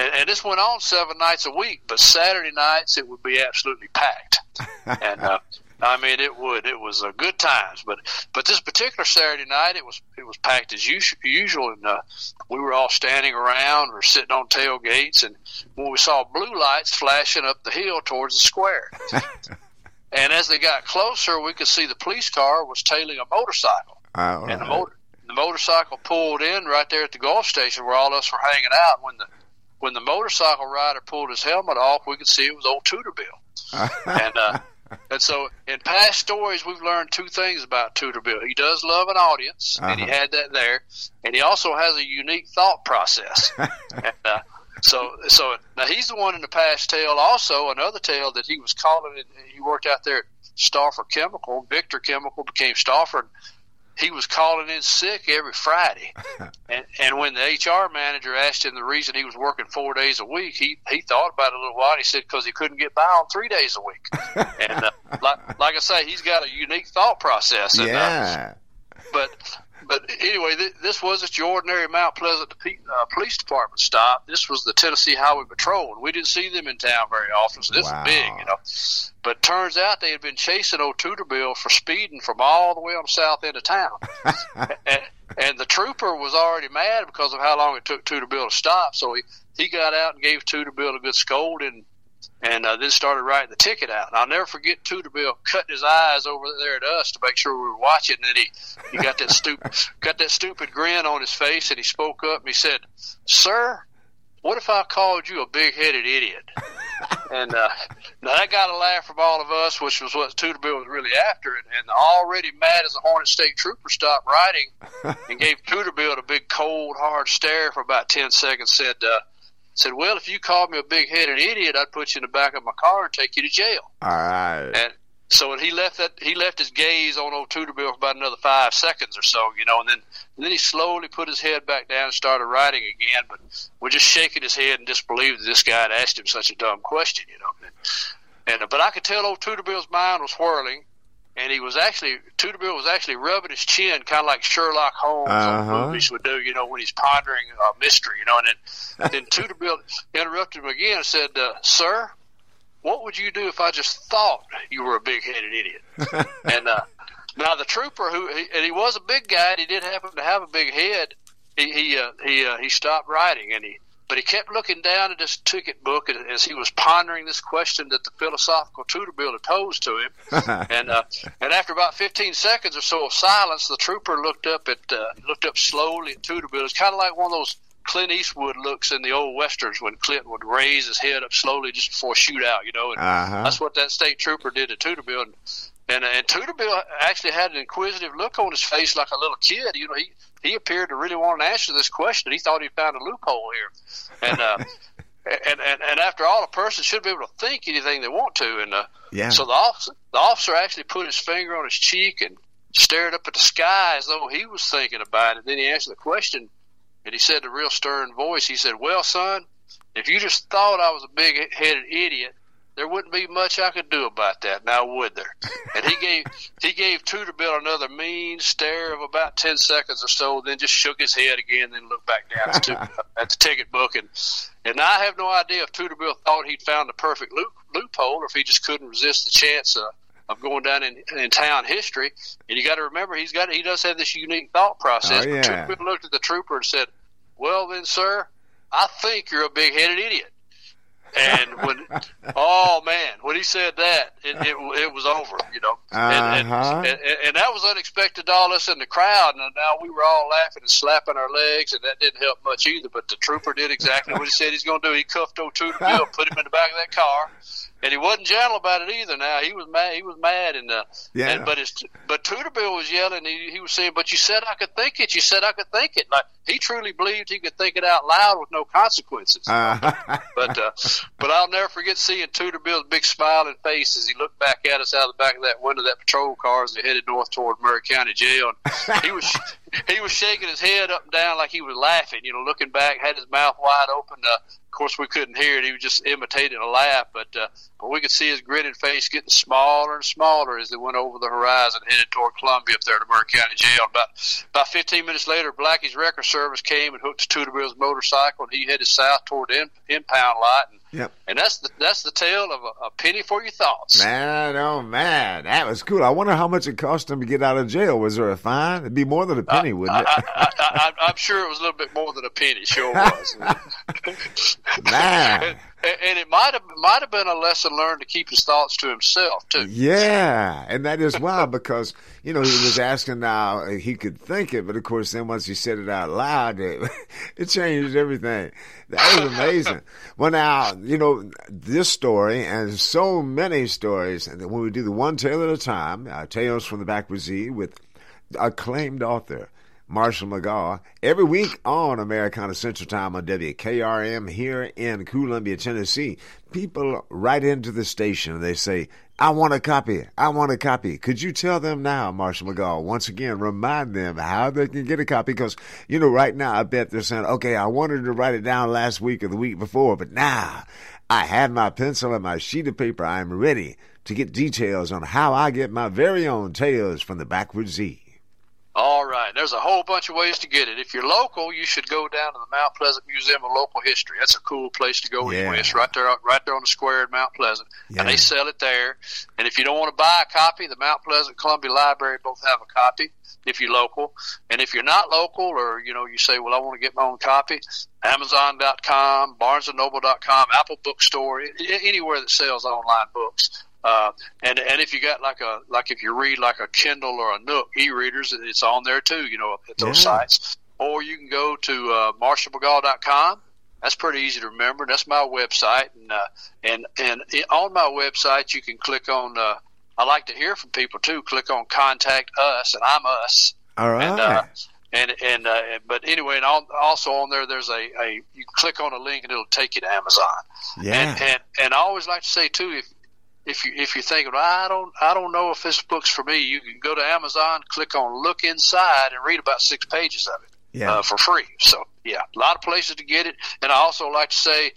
and, and this went on seven nights a week. But Saturday nights it would be absolutely packed. and uh, I mean, it would. It was uh, good times, but but this particular Saturday night, it was it was packed as usual, usual and uh, we were all standing around, are sitting on tailgates, and when we saw blue lights flashing up the hill towards the square, and as they got closer, we could see the police car was tailing a motorcycle, Uh, and the motor the motorcycle pulled in right there at the Gulf station where all of us were hanging out. When the when the motorcycle rider pulled his helmet off, we could see it was old Tudor Bill. and uh, and so in past stories, we've learned two things about Tudor Bill. He does love an audience, and he Uh-huh. had that there, and he also has a unique thought process. and, uh, so so now he's the one in the past tale. Also, another tale that he was calling it. He worked out there at Stauffer Chemical. Victor Chemical became Stauffer. He was calling in sick every Friday. And, and when the HR manager asked him the reason he was working four days a week, he, he thought about it a little while. And he said because he couldn't get by on three days a week. and uh, like, like I say, he's got a unique thought process. And, uh, Yeah. but but anyway, th- this wasn't your ordinary Mount Pleasant uh, Police Department stop. This was the Tennessee Highway Patrol, and we didn't see them in town very often, so this Wow. was big, you know. But turns out they had been chasing old Tudorbill for speeding from all the way on the south end of town, and, and the trooper was already mad because of how long it took Tudorbill to stop. So he he got out and gave Tudorbill a good scolding, and uh, then started writing the ticket out. And I'll never forget Tudorbill cutting his eyes over there at us to make sure we were watching. And then he, he got that stupid got that stupid grin on his face, and he spoke up and he said, "Sir, what if I called you a big headed idiot?" and uh, now that got a laugh from all of us, which was what Tudorbill was really after. And, and already mad as a Hornet State Trooper stopped writing and gave Tudorbill a big, cold, hard stare for about ten seconds. Said, uh, "said Well, if you called me a big headed idiot, I'd put you in the back of my car and take you to jail." All right. And so he left that he left his gaze on old Tudorbill for about another five seconds or so, you know, and then and then he slowly put his head back down and started writing again, but we're just shaking his head and disbelief that this guy had asked him such a dumb question, you know. And, and but I could tell old Tudorbill's mind was whirling, and he was actually Tudorbill was actually rubbing his chin, kind of like Sherlock Holmes Uh-huh. on movies would do, you know, when he's pondering a mystery, you know. And then then Tudorbill interrupted him again and said, uh, "Sir." what would you do if I just thought you were a big headed idiot? and uh, now the trooper, who he, and he was a big guy, and he did happen to have a big head. He he uh, he uh, he stopped writing, and he but he kept looking down at his ticket book as, he was pondering this question that the philosophical Tudorbill had posed to him. and uh, and after about 15 seconds or so of silence, the trooper looked up at uh, looked up slowly at Tudorbill. It's kind of like one of those Clint Eastwood looks in the old westerns when Clint would raise his head up slowly just before a shootout, you know. And Uh-huh. that's what that state trooper did to Tudorbill. And, and, and Tudorbill actually had an inquisitive look on his face like a little kid. You know, he, he appeared to really want to answer this question. He thought he found a loophole here. And, uh, and, and, and after all, a person should be able to think anything they want to. And uh, Yeah. so the officer, the officer actually put his finger on his cheek and stared up at the sky as though he was thinking about it. Then he answered the question, and he said in a real stern voice, he said, "Well, son, if you just thought I was a big-headed idiot, there wouldn't be much I could do about that. Now, would there?" And he gave he gave Tudorbill another mean stare of about ten seconds or so, then just shook his head again, then looked back down at the, ticket book, and and I have no idea if Tudorbill thought he'd found the perfect loop, loophole, or if he just couldn't resist the chance of, of going down in, in town history. And you got to remember, he's got he does have this unique thought process. Oh, yeah. But Tudorbill looked at the trooper and said, "Well, then, sir, I think you're a big-headed idiot." And when, oh man, when he said that, it, it, it was over, you know. And, and, Uh-huh. and, and, and that was unexpected to all us in the crowd. And now we were all laughing and slapping our legs, and that didn't help much either. But the trooper did exactly what he said he's going to do. He cuffed old Tudor Bill, put him in the back of that car, and he wasn't gentle about it either. Now he was mad. He was mad, and uh, Yeah. and, but his but Tudorbill was yelling. He, he was saying, "But you said I could think it. You said I could think it." Like he truly believed he could think it out loud with no consequences. Uh-huh. But uh, but I'll never forget seeing Tudor Bill's big smiling face as he looked back at us out of the back of that window of that patrol car as they headed north toward Maury County Jail. And he was he was shaking his head up and down like he was laughing, you know, looking back, had his mouth wide open. Uh, of course, we couldn't hear it; he was just imitating a laugh. But uh, but we could see his grinning face getting smaller and smaller as they went over the horizon, headed toward Columbia up there to Maury County Jail. About about 15 minutes later, Blackie's Wrecker Service came and hooked to Tudor Bill's motorcycle, and he headed south toward the in- impound lot. And Yep. And that's the that's the tale of a, a penny for your thoughts. Man, oh man, that was cool. I wonder how much it cost him to get out of jail. Was there a fine? It'd be more than a penny, wouldn't it? I, I, I, I'm sure it was a little bit more than a penny. Sure was. man. and, it might have might have been a lesson learned to keep his thoughts to himself too. Yeah, and that is why because you know he was asking now he could think it, but of course then once he said it out loud, it, it changed everything. That was amazing. well, now you know this story and so many stories, and when we do the one tale at a time, uh, tales from the backwoods Z with acclaimed author. Marshall McGaw every week on Americana Central Time on WKRM here in Columbia, Tennessee. People write into the station and they say, I want a copy. I want a copy. Could you tell them now, Marshall McGaw, once again, remind them how they can get a copy? Because, you know, right now, I bet they're saying, okay, I wanted to write it down last week or the week before, but now I have my pencil and my sheet of paper. I'm ready to get details on how I get my very own Tales from the Backwoods Z. All right. There's a whole bunch of ways to get it. If you're local, you should go down to the Mount Pleasant Museum of Local History. That's a cool place to go Yeah. anyway. It's right there, right there on the square in Mount Pleasant, Yeah. and they sell it there. And if you don't want to buy a copy, the Mount Pleasant Columbia Library both have a copy. If you're local, and if you're not local, or you know, you say, "Well, I want to get my own copy," Amazon.com, BarnesandNoble.com, Apple Bookstore, anywhere that sells online books. Uh, and and if you got like a like if you read like a Kindle or a Nook e-readers, it's on there too. You know, at those Yeah. sites. Or you can go to uh, MarshallMcGaw.com. That's pretty easy to remember. That's my website, and uh, and and on my website you can click on. Uh, I like to hear from people too. Click on Contact Us, and I'm Us. All right. And uh, and and uh, but anyway, and al- also on there, there's a, a you click on a link and it'll take you to Amazon. yeah. And, and and I always like to say too, if if you if you're thinking, well, I don't I don't know if this book's for me, you can go to Amazon, click on Look Inside, and read about six pages of it Yeah. uh, for free. So yeah, a lot of places to get it. And I also like to say,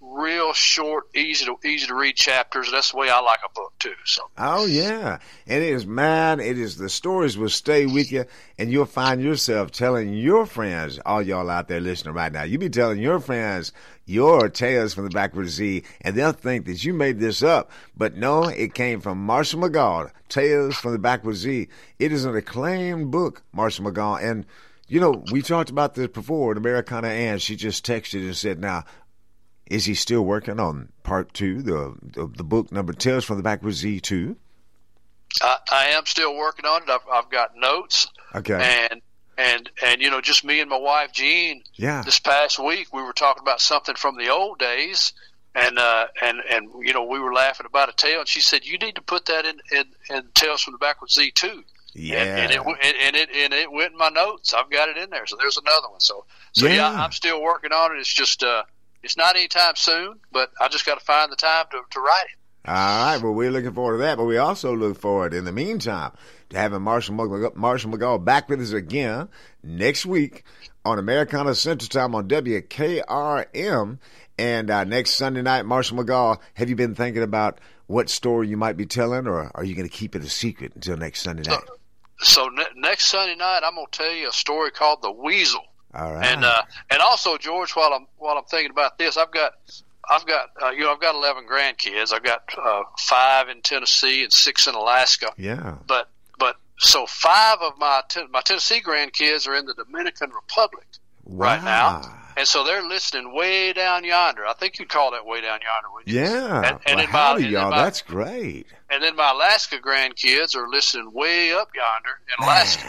real short, easy to easy to read chapters. That's the way I like a book too. So Oh yeah, and it is man. It is the stories will stay with you, and you'll find yourself telling your friends, all y'all out there listening right now. You be telling your friends your tales from the backwoods Z, and they'll think that you made this up, but no, it came from Marshall McGaw. Tales from the backwoods Z. It is an acclaimed book, Marshall McGaw, and. You know, we talked about this before. And Americana Ann, she just texted and said, "Now, is he still working on part two, the the, the book number Tales from the Backwoods Z two? I, I am still working on it. I've, I've got notes. Okay. And and and you know, just me and my wife Jean. Yeah. This past week, we were talking about something from the old days, and uh, and and you know, we were laughing about a tale, and she said, "You need to put that in in, in Tales from the Backwards Z too." Yeah. And, and it and, it and it went in my notes. I've got it in there. So there's another one. So so yeah, Yeah. I'm still working on it. It's just uh, it's not anytime soon, but I just got to find the time to to write it. All right. Well, we're looking forward to that, but we also look forward, in the meantime, having Marshall McGaw, Marshall McGaw back with us again next week on Americana Central Time on WKRM. And uh, next Sunday night, Marshall McGaw, have you been thinking about what story you might be telling, or are you going to keep it a secret until next Sunday night? So ne- next Sunday night, I'm going to tell you a story called the Weasel. All right. And uh, and also George, while I'm while I'm thinking about this, I've got I've got uh, you know I've got eleven grandkids. I've got uh, five in Tennessee and six in Alaska. yeah. But so five of my my Tennessee grandkids are in the Dominican Republic right now, and so they're listening way down yonder. I think you'd call that way down yonder, wouldn't you? Yeah. And, and well, my, howdy, y'all. my- That's great. and then my Alaska grandkids are listening way up yonder in Alaska.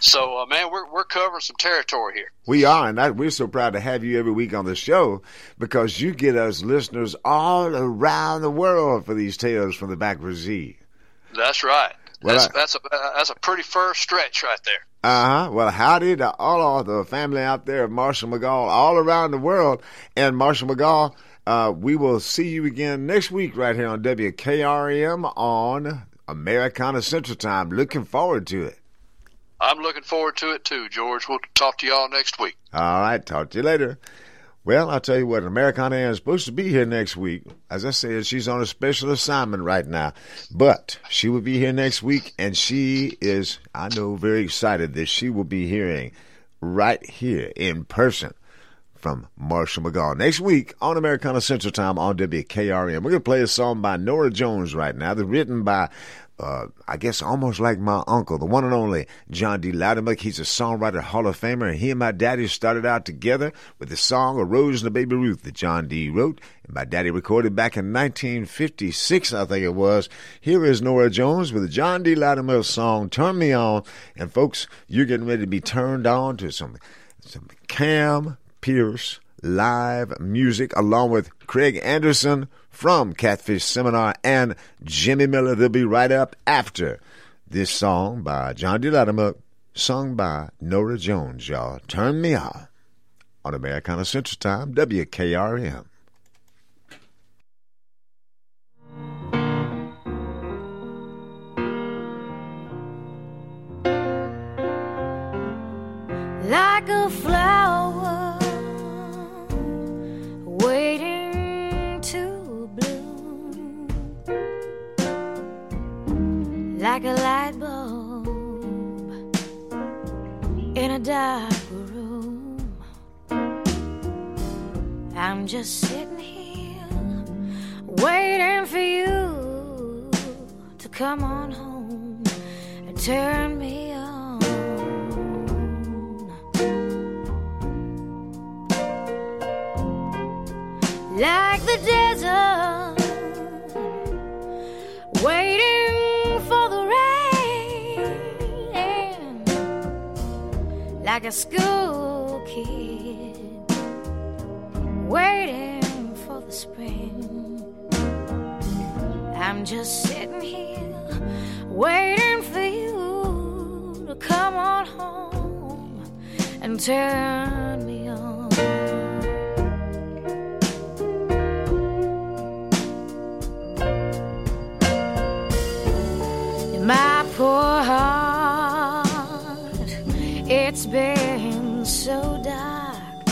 So, uh, man, we're we're covering some territory here. We are, and that, we're so proud to have you every week on the show because you get us listeners all around the world for these tales from the backwoods Z. That's right. Well, That's I- that's a that's a pretty first stretch right there. Uh huh. Well, howdy to all of the family out there of Marshall McGaw all around the world. And Marshall McGaw, uh, we will see you again next week right here on WKRM on Americana Central Time. Looking forward to it. I'm looking forward to it too, George. We'll talk to y'all next week. All right. Talk to you later. Well, I'll tell you what, Americana Ann is supposed to be here next week. As I said, she's on a special assignment right now. But she will be here next week, and she is, I know, very excited that she will be hearing right here in person from Marshall McGaw. Next week on Americana Central Time on WKRM, we're going to play a song by Norah Jones right now. They're written by uh, I guess almost like my uncle, the one and only John D. Loudermilk. He's a songwriter, Hall of Famer, and he and my daddy started out together with the song "A Rose and a Baby Ruth" that John D. wrote, and my daddy recorded back in 1956, I think it was. Here is Norah Jones with the John D. Loudermilk song "Turn Me On," and folks, you're getting ready to be turned on to some some Cam Pierce live music along with Craig Anderson from Catfish Seminar and Jimmy Miller. They'll be right up after this song by John D. Loudermilk, sung by Norah Jones, y'all. Turn me on on Americana Central Time, WKRM. like a flower waiting like a light bulb in a dark room. I'm just sitting here waiting for you to come on home and turn me on. like the desert, waiting like a school kid, waiting for the spring. I'm just sitting here, waiting for you to come on home and turn me on. my poor heart. It's been so dark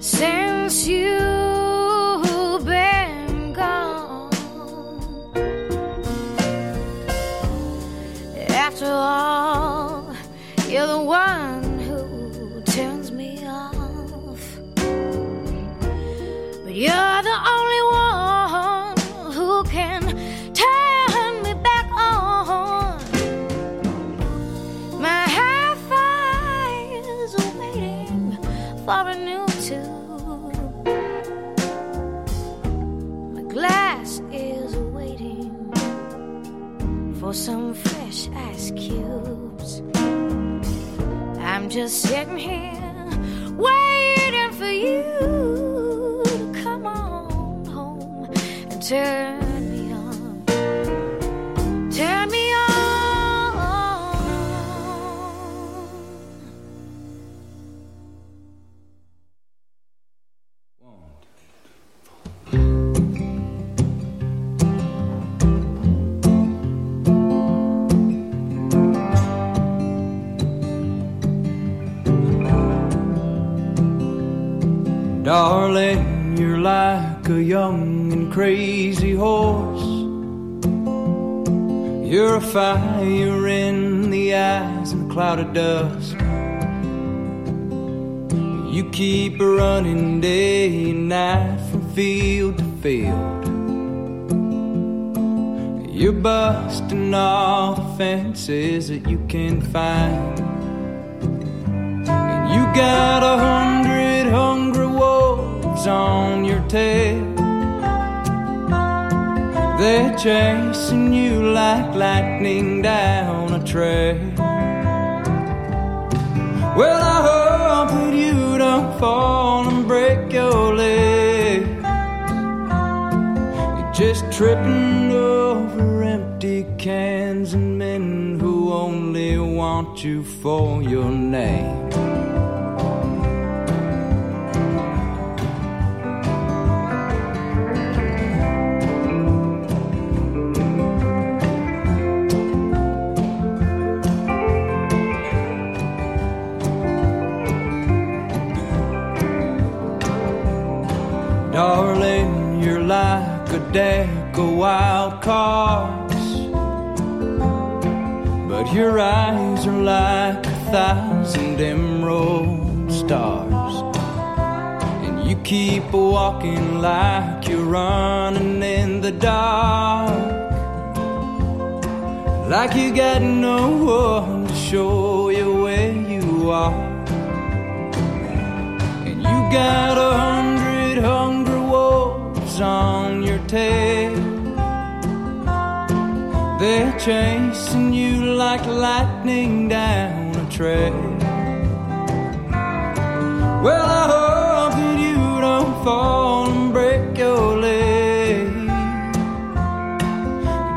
since you've been gone. After all, you're the one just sitting here waiting for you to come on home and turn Darling, you're like a young and crazy horse. You're a fire in the eyes and a cloud of dust. You keep running day and night from field to field. You're busting all the fences that you can find. And you got a hundred hungry wolves on your tail. They're chasing you like lightning down a trail. Well, I hope that you don't fall and break your leg. You're just tripping over empty cans and men who only want you for your name. Darling, you're like a deck of wild cards. But your eyes are like a thousand emeralds. stars. And you keep walking like you're running in the dark. Like you got no one to show you where you are. And you got a on your tail. They're chasing you like lightning down a trail. Well, I hope that you don't fall and break your leg.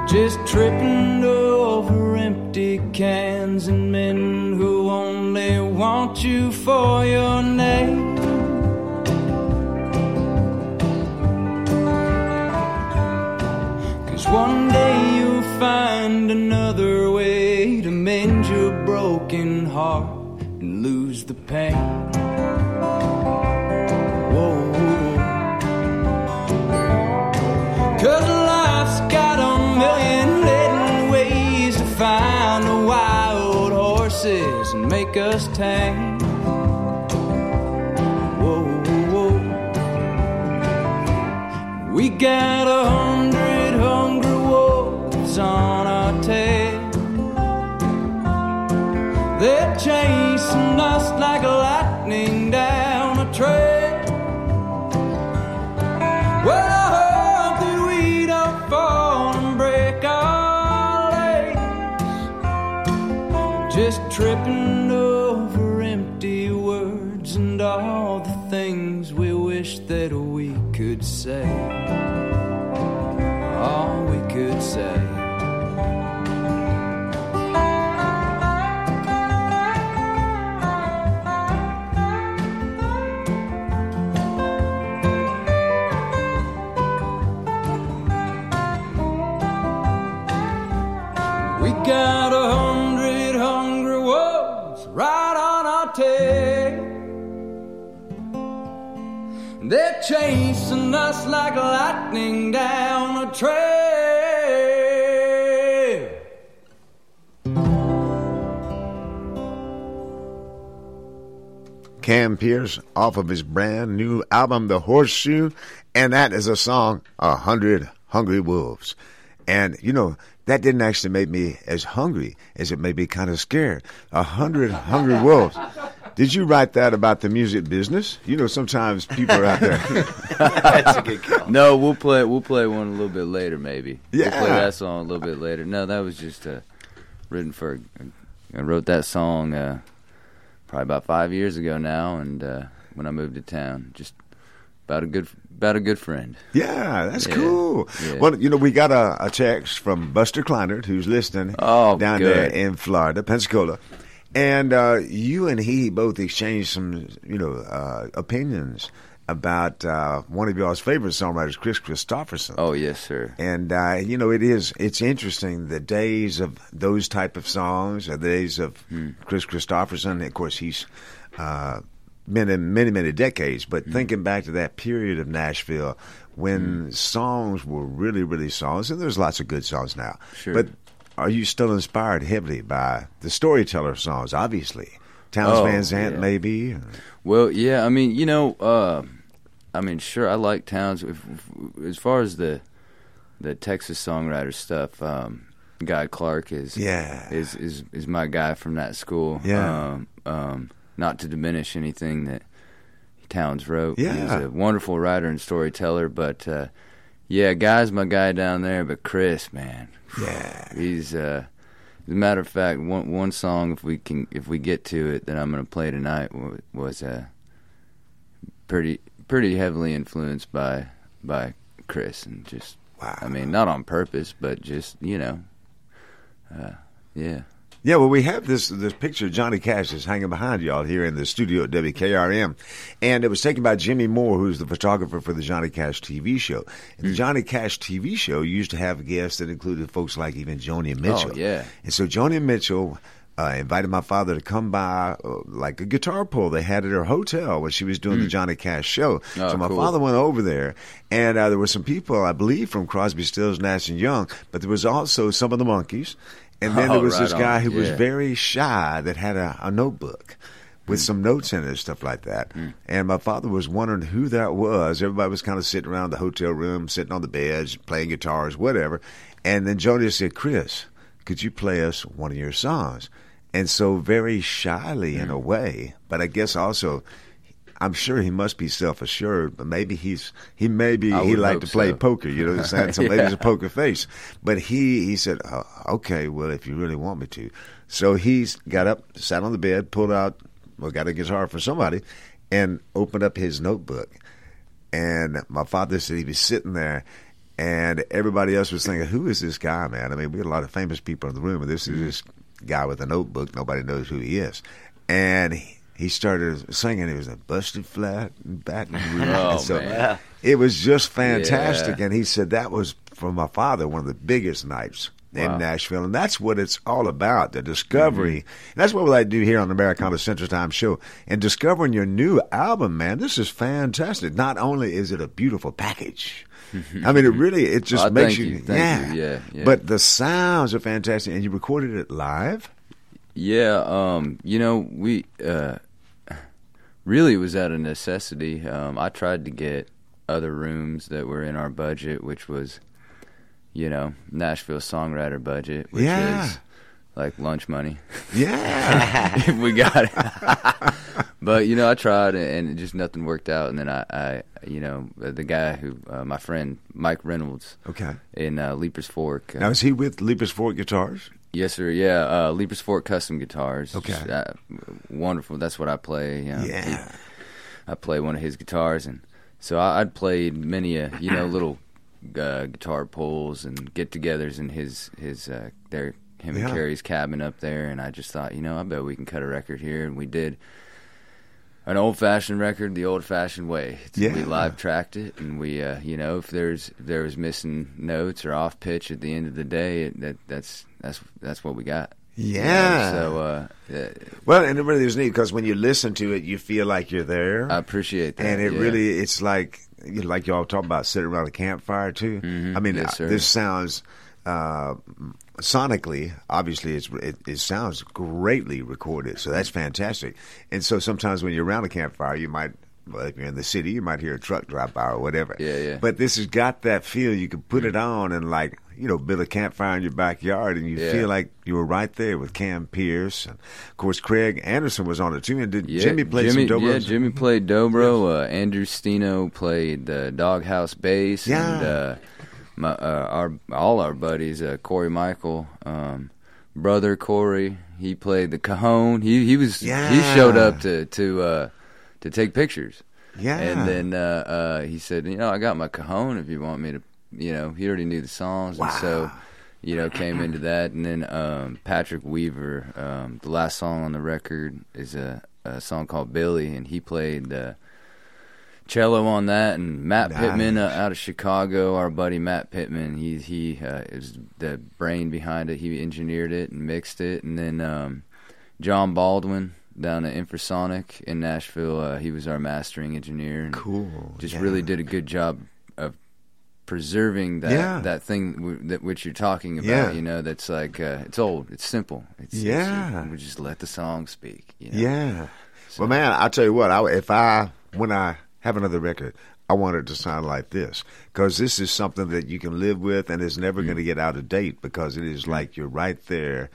Just tripping over empty cans and men who only want you for your name. One day you'll find another way to mend your broken heart and lose the pain. Whoa. Cause life's got a million hidden ways to find the wild horses and make us tame. Whoa, whoa. We got a wolves on our tail. They're chasing us like lightning down a trail. Well, I hope that we don't fall and break our legs. Just tripping over empty words and all the things we wish that we could say. Chasing us like lightning down a trail. Cam Pierce off of his brand new album, The Horseshoe, and that is a song, A Hundred Hungry Wolves. And, you know, that didn't actually make me as hungry as it made me kind of scared. A hundred hungry wolves. Did you write that about the music business? You know, sometimes people are out there. That's a good call. No, we'll play. We'll play one a little bit later, maybe. We'll play that song a little bit later. No, that was just uh, written for. I wrote that song uh, probably about five years ago now, and uh, when I moved to town, just about a good about a good friend. Yeah, that's Yeah, cool. yeah. Well, you know, we got a, a text from Buster Kleinert, who's listening Oh, down good. there in Florida, Pensacola. And uh, you and he both exchanged some, you know, uh, opinions about uh, one of y'all's favorite songwriters, Kris Kristofferson. Oh yes, sir. And uh, you know, it is it's interesting the days of those type of songs, the days of Hmm. Kris Kristofferson. Of course, he's uh, been in many many decades. But Hmm. thinking back to that period of Nashville when songs were really really songs, and there's lots of good songs now. Sure. But are you still inspired heavily by the storyteller songs? Obviously, Townes Oh, Van Zandt, yeah. maybe. Well, yeah, I mean, you know, uh, I mean, sure, I like Townes. If, if, as far as the the Texas songwriter stuff, um, Guy Clark is Yeah. is, is is my guy from that school. Yeah. Um, um, not to diminish anything that Townes wrote. Yeah. he's a wonderful writer and storyteller. But uh, yeah, Guy's my guy down there. But Chris, man, yeah, he's. Uh, as a matter of fact, one one song, if we can, if we get to it, that I'm going to play tonight was uh, pretty pretty heavily influenced by by Chris, and just wow. I mean, not on purpose, but just you know, uh, yeah. Yeah, well, we have this this picture of Johnny Cash is hanging behind y'all here in the studio at WKRM, and it was taken by Jimmy Moore, who's the photographer for the Johnny Cash TV show. And Hmm. the Johnny Cash TV show used to have guests that included folks like even Joni Mitchell. Oh, yeah. And so Joni Mitchell uh, invited my father to come by, uh, like a guitar pull they had at her hotel when she was doing the Johnny Cash show. Oh, so my cool. father went over there, and uh, there were some people, I believe, from Crosby, Stills, Nash and Young, but there was also some of the Monkees. And then Oh, there was right this guy on. who was very shy that had a, a notebook. with hmm. some notes in it and stuff like that. Hmm. And my father was wondering who that was. Everybody was kind of sitting around the hotel room, sitting on the beds, playing guitars, whatever. And then Joni said, Chris, could you play us one of your songs? And so, very shyly in a hmm. way, but I guess also, I'm sure he must be self assured, but maybe he's he maybe he liked to play so. poker. You know what I'm saying? So maybe it's a poker face. But he he said, oh, okay, well if you really want me to, so he's got up, sat on the bed, pulled out, well, got a guitar for somebody, and opened up his notebook. And my father said he was sitting there. And everybody else was thinking, "Who is this guy, man?" I mean, we had a lot of famous people in the room, and this is this guy with a notebook. Nobody knows who he is. And he, he started singing. It was a busted flat Rouge. Oh, And so man. it was just fantastic. Yeah. And he said that was from my father one of the biggest nights Wow. in Nashville, and that's what it's all about. The discovery. And that's what we like to do here on the Americana Central Time show. And discovering your new album, man, this is fantastic. Not only is it a beautiful package. I mean, it really it just Oh, makes you, you, thank yeah. you, yeah, yeah. But the sounds are fantastic, and you recorded it live. Yeah, um, you know, we uh, really it was out of necessity. Um, I tried to get other rooms that were in our budget, which was, you know, Nashville songwriter budget, which Yeah. is like lunch money. Yeah. if we got it. but you know, I tried and it just nothing worked out. And then I, I you know, the guy who, uh, my friend Mike Reynolds, Okay. in uh, Leiper's Fork. Uh, Now is he with Leiper's Fork Guitars? Yes, sir. Yeah, uh, Leiper's Fork custom guitars. Okay. Just, uh, wonderful. That's what I play. You know. Yeah. He- I play one of his guitars, and so I, I'd played many a you know little uh, guitar pulls and get-togethers in his his uh, their him Yeah. and Carrie's cabin up there, and I just thought, you know, I bet we can cut a record here, and we did. An old-fashioned record, the old-fashioned way. It's- We live tracked it, and we, uh, you know, if there's if there was missing notes or off pitch at the end of the day, it, that that's that's that's what we got. Yeah. so uh, uh, Well, and it really is neat because when you listen to it, you feel like you're there. I appreciate that. and it yeah. really it's like you know, like y'all talking about sitting around a campfire too. I mean, Mm-hmm. Yes, uh, this sounds uh, sonically, obviously, it's, it, it sounds greatly recorded, so that's fantastic. And so sometimes when you're around a campfire, you might. Well, if you're in the city, you might hear a truck drive by or whatever. Yeah, yeah. But this has got that feel. You can put it on and like you know build a campfire in your backyard, and you Yeah. feel like you were right there with Cam Pierce, and of course Craig Anderson was on it too. And did Yeah, Jimmy play Jimmy, some dobro? Yeah, Jimmy played dobro. Uh, Andrew Stino played the doghouse bass. Yeah. And, uh, my, uh, our all our buddies, uh, Corey Michael, um, brother Corey, he played the cajon. He he was he showed up to to uh, to take pictures. Yeah. And then uh, uh, he said, you know, I got my cajon if you want me to. You know, he already knew the songs, and so you know came into that. And then um, Patrick Weaver, um, the last song on the record is a, a song called Billy, and he played the cello on that. And Matt Nice. Pittman uh, out of Chicago, our buddy Matt Pittman, he he uh, is the brain behind it. He engineered it and mixed it, and then um, John Baldwin down at Infrasonic in Nashville. Uh, he was our mastering engineer. And Cool. Just yeah. really did a good job of preserving that Yeah. that thing w- that which you're talking about. Yeah. You know, that's like uh, it's old, it's simple. It's, it's- Yeah. we just let the song speak. You know? Yeah. Well, man, I'll tell you what. I, if I when I have another record, I want it to sound like this because this is something that you can live with, and it's never Mm. going to get out of date because it is like you're right there.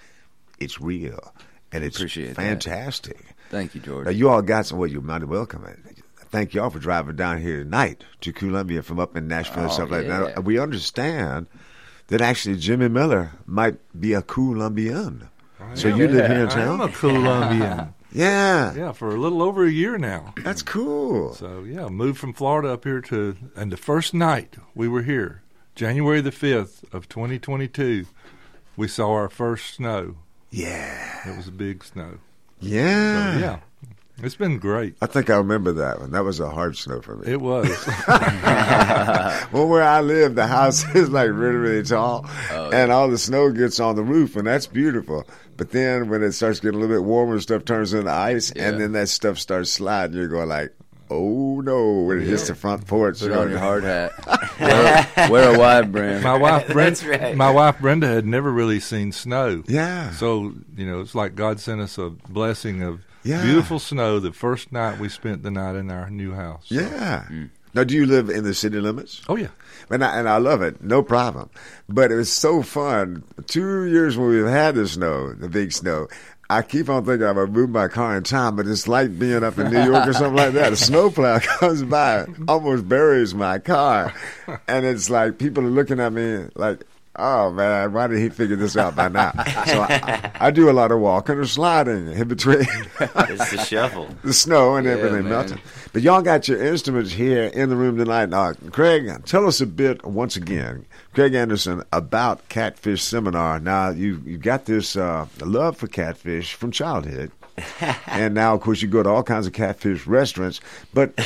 It's real, and it's Appreciate that. fantastic. Thank you, George. Now, you all got some. Well, you're mighty welcome. Thank y'all for driving down here tonight to Columbia from up in Nashville and Oh, stuff like that. Now, we understand that actually Jimmy Miller might be a Colombian. So you live here in town? I'm a Colombian. Yeah. Yeah, for a little over a year now. That's cool. So yeah, moved from Florida up here to, and the first night we were here, January the fifth of 2022, we saw our first snow. Yeah. It was a big snow. Yeah. So, yeah, it's been great. I think I remember that one. That was a hard snow for me. It was. well, where I live, the house is like really, really tall, oh, and all the snow gets on the roof, and that's beautiful. But then when it starts getting a little bit warmer, stuff turns into ice, Yeah. and then that stuff starts sliding. You're going like, "Oh no!" When it hits the front porch, Put you're on your hard hat. wear, wear a wide brim. My wife Brenda. That's right. My wife Brenda had never really seen snow. Yeah. So you know, it's like God sent us a blessing of Yeah. Beautiful snow. The first night we spent the night in our new house. Yeah. Now, do you live in the city limits? Oh yeah. And I, and I love it, no problem. But it was so fun. Two years when we've had the snow, the big snow, I keep on thinking I'm gonna move my car in time, but it's like being up in New York or something like that. A snowplow comes by, almost buries my car, and it's like people are looking at me like. Oh man, why did he figure this out by now? So I, I do a lot of walking or sliding in between. It's the shuffle. the snow and Yeah, everything man. melting. But y'all got your instruments here in the room tonight. Now, Craig, tell us a bit once again, Craig Anderson, about Catfish Seminar. Now, you you got this uh, love for catfish from childhood. and now, of course, you go to all kinds of catfish restaurants. But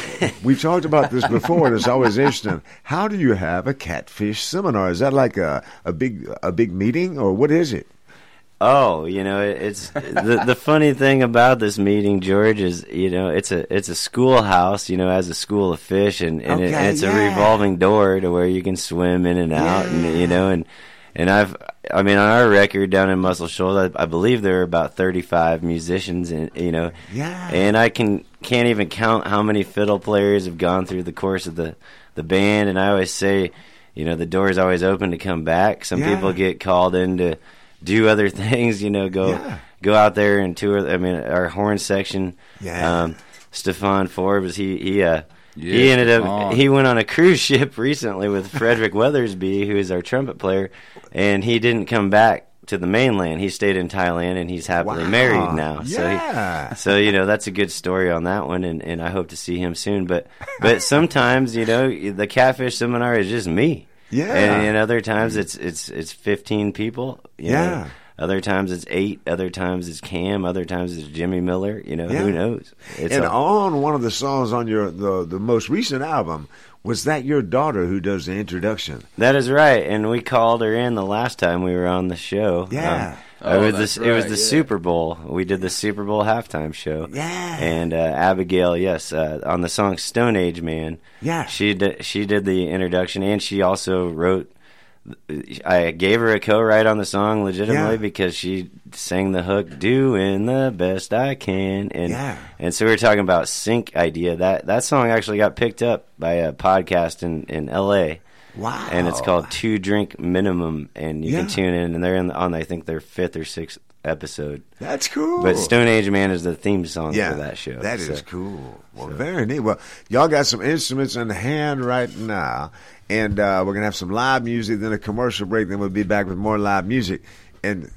we've talked about this before, and it's always interesting. How do you have a catfish seminar? Is that like a, a big a big meeting, or what is it? Oh, you know, it's the the funny thing about this meeting, George, is you know it's a it's a schoolhouse, you know, as a school of fish, and and, it, and it's yeah. a revolving door to where you can swim in and out, and you know, and and I've I mean on our record down in Muscle Shoals, I, I believe there are about thirty five musicians, and you know, Yeah. and I can can't even count how many fiddle players have gone through the course of the the band, and I always say, you know, the door is always open to come back. Some Yeah. people get called in to do other things, you know, go go out there and tour. I mean, our horn section. Yeah. Um, Stefan Forbes, he he uh, Yeah, he ended up Stefan. he went on a cruise ship recently with Frederick Weathersby, who is our trumpet player, and he didn't come back to the mainland. He stayed in Thailand, and he's happily Wow. married now. Yeah. So, he, so you know that's a good story on that one, and, and I hope to see him soon. But but sometimes you know the catfish seminar is just me. Yeah. and, and other times it's it's it's fifteen people. you know. Yeah. Other times it's eight. Other times it's Cam. Other times it's Jimmy Miller. You know Yeah. who knows? It's and a- on one of the songs on your the the most recent album, was that your daughter who does the introduction? That is right, and we called her in the last time we were on the show. Yeah. Um, Oh, it was that's the, it was the yeah. Super Bowl. We did the Super Bowl halftime show. Yeah. And uh, Abigail, yes, uh, on the song Stone Age Man. Yeah. She did, she did the introduction, and she also wrote. I gave her a co-write on the song legitimately Yeah. because she sang the hook "Doing the best I can," and Yeah. and so we were talking about sync idea. That that song actually got picked up by a podcast in in L.A. Wow. And it's called Two Drink Minimum, and you Yeah. can tune in, and they're in, on I think their fifth or sixth episode. That's cool. But Stone Age Man is the theme song yeah, for that show. That is so. cool. Well, very neat. Well, y'all got some instruments in hand right now, and uh, we're gonna have some live music, then a commercial break, then we'll be back with more live music. And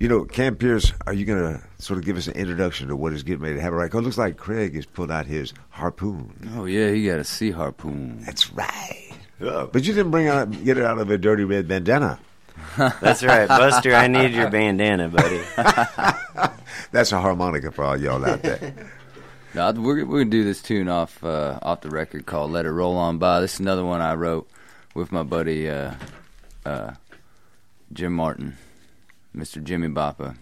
you know, Cam Pierce, are you gonna sort of give us an introduction to what is getting ready to happen? Right? 'Cause it looks like Craig has pulled out his harpoon. Oh yeah, he got a sea harpoon. That's right. But you didn't bring out get it out of a dirty red bandana. That's right, Buster. I need your bandana, buddy. That's a harmonica for all y'all out there. No, we're we're gonna do this tune off uh, off the record called "Let It Roll On By." This is another one I wrote with my buddy uh, uh, Jim Martin, Mr. Jimmy Bappa.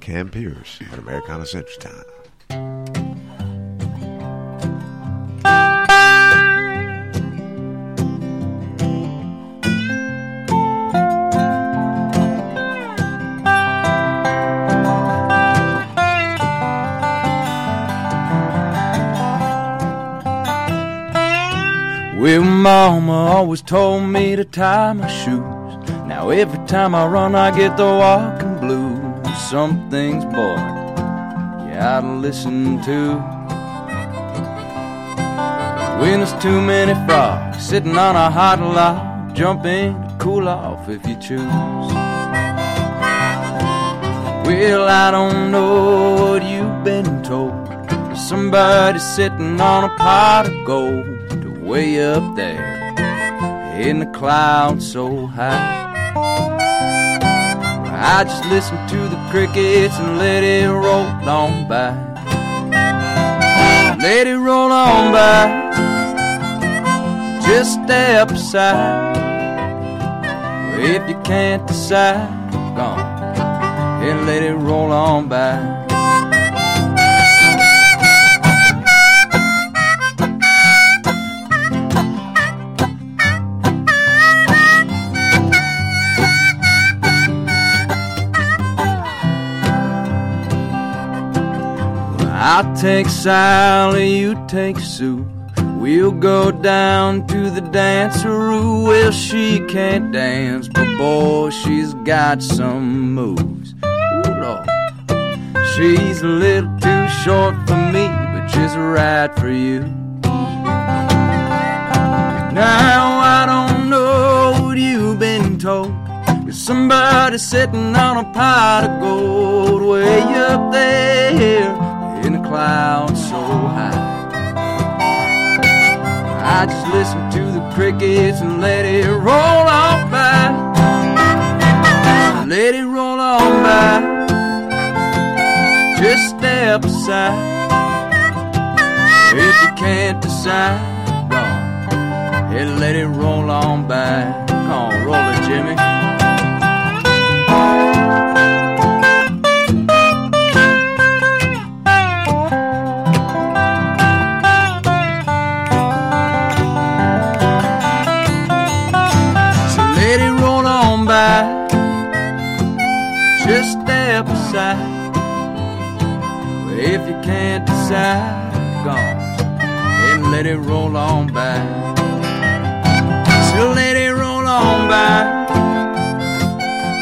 Cam Pierce at Americana Central Time. Well, Mama always told me to tie my shoes. Now every time I run, I get the walking blues. Some things, boy, you to listen to. When there's too many frogs sitting on a hot log, jump in cool off if you choose. Well, I don't know what you've been told. Somebody's sitting on a pot of gold, way up there in the clouds so high. I just listen to the crickets and let it roll on by. Let it roll on by. Just step aside. If you can't decide, gone and let it roll on by. I'll take Sally, you take Sue. We'll go down to the danceroo. Well, she can't dance, but boy, she's got some moves. Ooh, Lord. She's a little too short for me, but she's right for you. Now I don't know what you've been told. But somebody sitting on a pot of gold way up there in the clouds so high. I just listen to the crickets and let it roll on by. Let it roll on by. Just step aside. If you can't decide, on. Yeah, let it roll on by. Come on, roll it, Jimmy. Can't decide, and let it roll on by. So let it roll on by.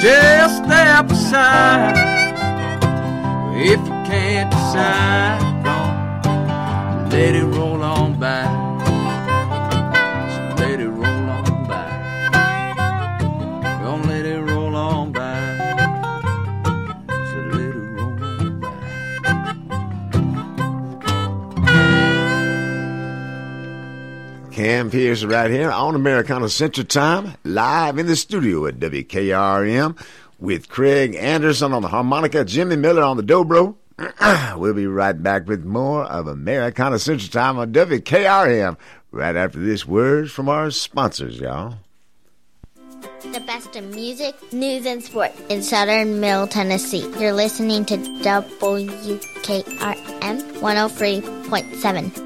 Just step aside. If you can't decide, Cam Pierce right here on Americana Central Time, live in the studio at WKRM with Craig Anderson on the harmonica, Jimmy Miller on the dobro. we'll be right back with more of Americana Central Time on WKRM right after this words from our sponsors, y'all. The best in music, news, and sport in southern Middle Tennessee. You're listening to WKRM 103.7.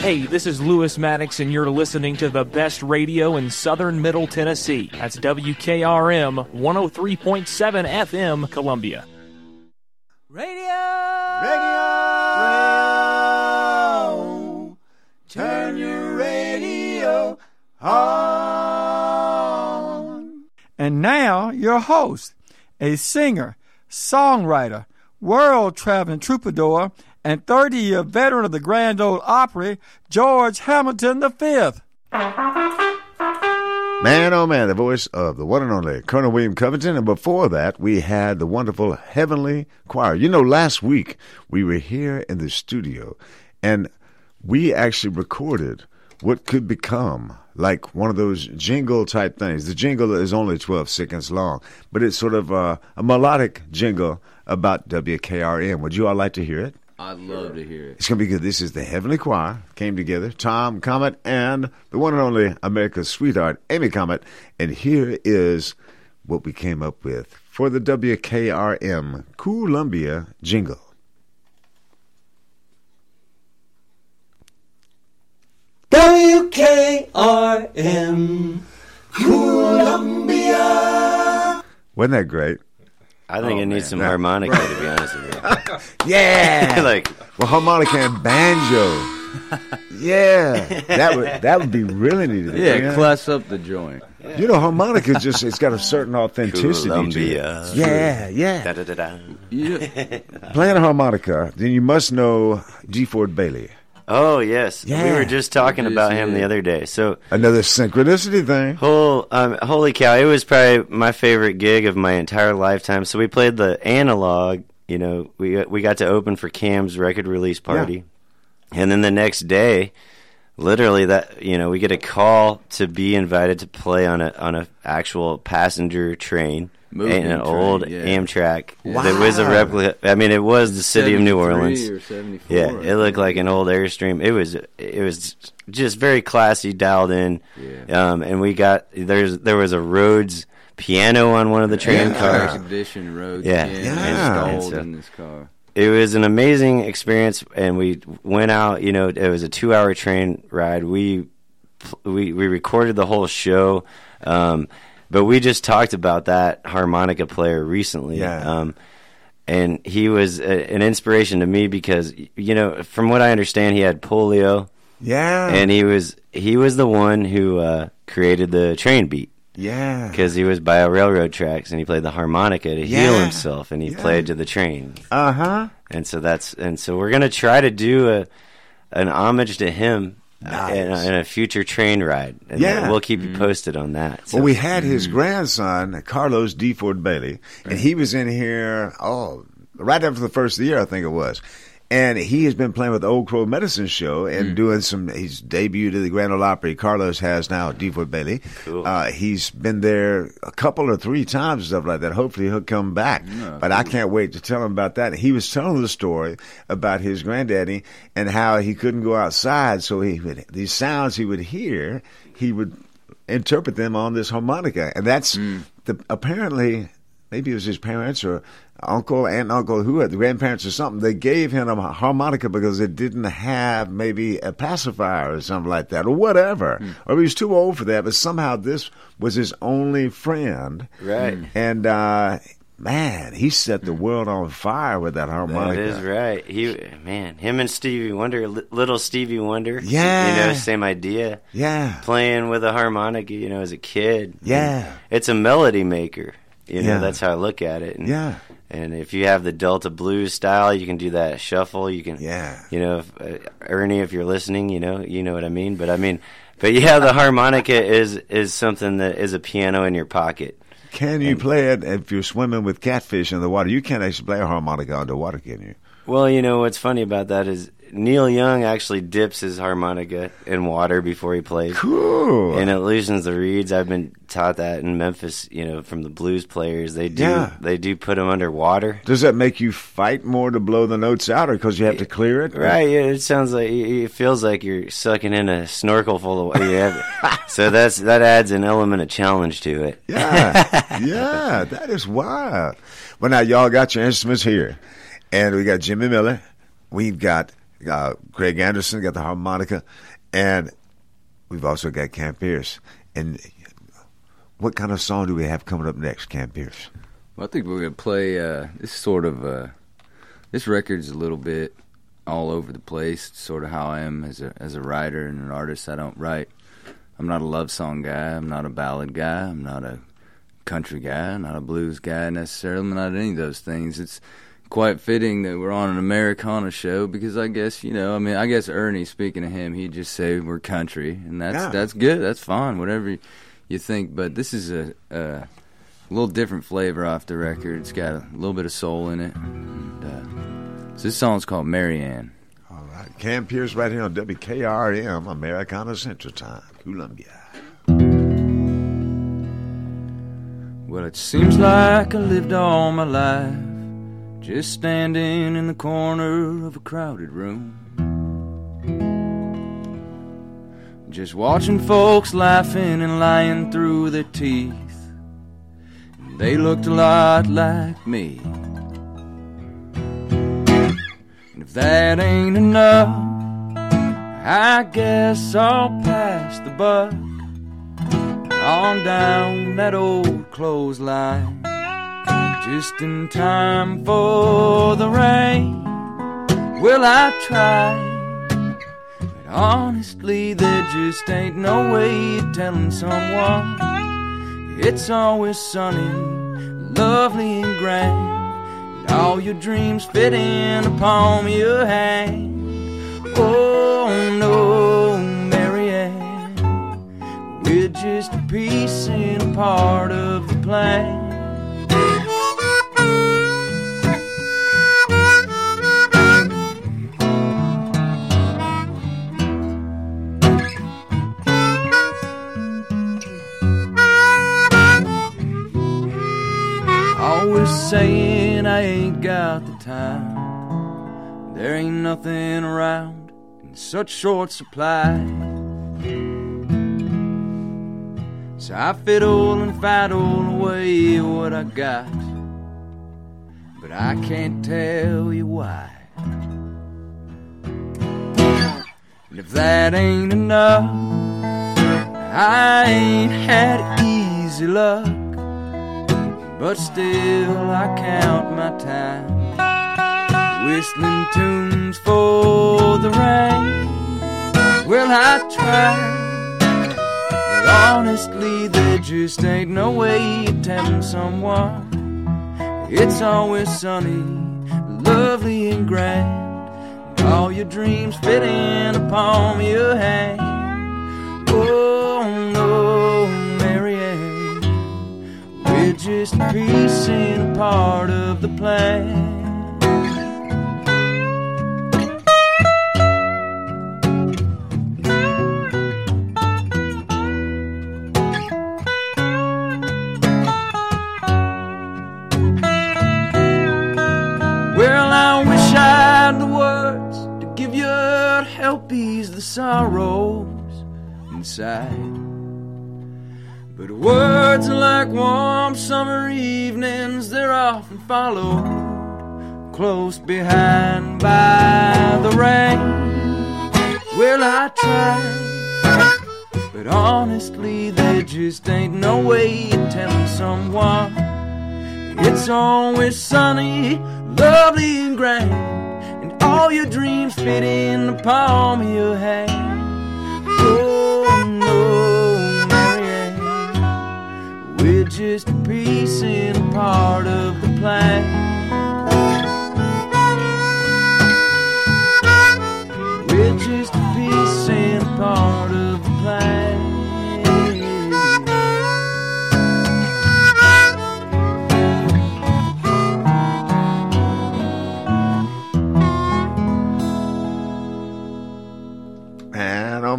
Hey, this is Lewis Maddox, and you're listening to the best radio in southern Middle Tennessee. That's WKRM 103.7 FM, Columbia. Radio! Radio! radio. Turn your radio on. And now, your host, a singer, songwriter, world traveling troubadour, and 30 year veteran of the Grand Ole Opry, George Hamilton V. Man, oh man, the voice of the one and only Colonel William Covington. And before that, we had the wonderful Heavenly Choir. You know, last week we were here in the studio and we actually recorded what could become like one of those jingle type things. The jingle is only 12 seconds long, but it's sort of a, a melodic jingle about WKRM. Would you all like to hear it? I'd love to hear it. It's going to be good. This is the Heavenly Choir. Came together. Tom Comet and the one and only America's sweetheart, Amy Comet. And here is what we came up with for the WKRM Columbia jingle. WKRM Columbia. Wasn't that great? I think Oh, it needs man. some Yeah. harmonica, to be honest with you. Yeah, like well, harmonica and banjo. Yeah, that would that would be really needed. Yeah, class up the joint. You know, harmonica just it's got a certain authenticity to Columbia. it. Yeah, yeah. Da-da-da-da. Playing a harmonica, then you must know DeFord Bailey. Oh yes, we were just talking about him yeah. the other day. So Another synchronicity thing. Whole, um, holy cow! It was probably my favorite gig of my entire lifetime. So we played the analog. You know, we we got to open for Cam's record release party, and then the next day, literally that you know we get a call to be invited to play on a on a actual passenger train. Moving an train, old yeah. Amtrak. Wow. It was a replica. I mean, it was the city of New Orleans. or yeah, it looked like an old Airstream. It was it was just very classy, dialed in. Um, and we got there's there was a Rhodes piano on one of the train Yeah. cars. First edition Rhodes yeah, piano And installed so in this car. It was an amazing experience, and we went out. You know, it was a two-hour train ride. We we we recorded the whole show, um, but we just talked about that harmonica player recently. Yeah. Um, and he was a, an inspiration to me because you know, from what I understand, he had polio. Yeah. And he was he was the one who uh, created the train beat. Yeah. Because he was by railroad tracks and he played the harmonica to heal himself and he Yeah. played to the train. Uh huh. And so that's and so we're gonna try to do a an homage to him uh, in, a, in a future train ride. And Yeah. we'll keep you posted on that. So- Well, we had his grandson, Carlos DeFord Bailey, and he was in here, oh, right after the first of the year, I think it was. And he has been playing with the Old Crow Medicine Show and doing some. He's debuted at the Grand Ole Opry. Carlos has now DeFord Bailey. Cool. Uh, he's been there a couple or three times and stuff like that. Hopefully he'll come back. but I can't wait to tell him about that. He was telling the story about his granddaddy and how he couldn't go outside, so he would these sounds he would hear, he would interpret them on this harmonica, and that's the apparently maybe it was his parents or uncle and uncle who had the grandparents or something. They gave him a harmonica because it didn't have maybe a pacifier or something like that or whatever, or he was too old for that. But somehow this was his only friend, Right. And uh, man, he set the world on fire with that That harmonica. That is right. He man, him and Stevie Wonder, little Stevie Wonder. Yeah. you know, same idea. Yeah, playing with a harmonica, you know, as a kid. Yeah. it's a melody maker. You know, Yeah. that's how I look at it. And, Yeah. and if you have the Delta blues style, you can do that shuffle. You can, yeah. You know, if, uh, Ernie, if you're listening, you know, you know what I mean. But I mean, but yeah, the harmonica is is something that is a piano in your pocket. Can you play it if you're swimming with catfish in the water? You can't actually play a harmonica underwater, can you? Well, you know what's funny about that is Neil Young actually dips his harmonica in water before he plays. Cool. And it loosens the reeds. I've been taught that in Memphis. You know, from the blues players, they do Yeah. they do put them underwater. Does that make you fight more to blow the notes out, or because you have to clear it? Right, yeah, it sounds like it feels like you're sucking in a snorkel full of water. Yeah. so that's that adds an element of challenge to it. Yeah, yeah, that is wild. Well, now y'all got your instruments here, and we got Jimmy Miller, we've got uh, Craig Anderson, got the harmonica, and we've also got Cam Pierce. And what kind of song do we have coming up next, Cam Pierce? Well, I think we're gonna play uh, this sort of uh, this record's a little bit all over the place. It's sort of how I am as a as a writer and an artist. I don't write I'm not a love song guy. I'm not a ballad guy. I'm not a country guy. Not a blues guy necessarily. I'm not any of those things. It's quite fitting that we're on an Americana show because I guess you know. I mean, I guess Ernie. Speaking of him, he'd just say we're country, and that's Yeah. that's good. That's fine. Whatever you think. But this is a. a a little different flavor off the record. It's got a little bit of soul in it. And, uh, so this song's called Marianne. All right. Cam Pierce right here on WKRM, Americana Central Time, Columbia. Well, it seems like I lived all my life just standing in the corner of a crowded room. Just watching folks laughing and lying through their teeth. They looked a lot like me. And if that ain't enough, I guess I'll pass the buck on down that old clothesline. Just in time for the rain. Well, I tried. But honestly, there just ain't no way of telling someone it's always sunny, lovely, and grand. And all your dreams fit in the palm of your hand. Oh no, Marianne, we're just a piece and a part of the plan. Saying I ain't got the time. There ain't nothing around in such short supply. So I fiddle and fiddle away what I got. But I can't tell you why. And if that ain't enough, I ain't had easy luck. But still, I count my time. Whistling tunes for the rain. Well, I try. But honestly, there just ain't no way of telling someone. It's always sunny, lovely, and grand. And all your dreams fit in the palm of your hand. Oh, We're just and a part of the plan. Sorrows inside. But words are like warm summer evenings, they're often followed close behind by the rain. Well, I try, but honestly, there just ain't no way of telling someone it's always sunny, lovely, and grand, and all your dreams fit in the palm of your hand. Just a piece and a part of the plan. We're just a piece and a part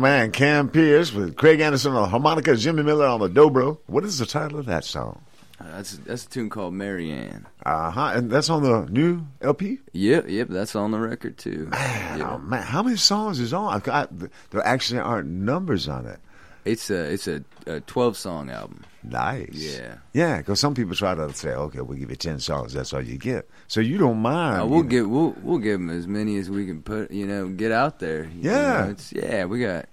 man, Cam Pierce with Craig Anderson on the harmonica, Jimmy Miller on the dobro. What is the title of that song? Uh, that's that's a tune called Marianne. Uh huh. And that's on the new LP. Yep, yep, that's on the record too. Oh man, how many songs is on? I've got, there actually aren't numbers on it. It's a it's a, a twelve song album. Nice. Yeah. Yeah, because some people try to say, okay, we'll give you ten songs. That's all you get. So you don't mind. Uh, we'll know. give we'll we'll give them as many as we can put. You know, get out there. You Yeah. know, it's yeah. We got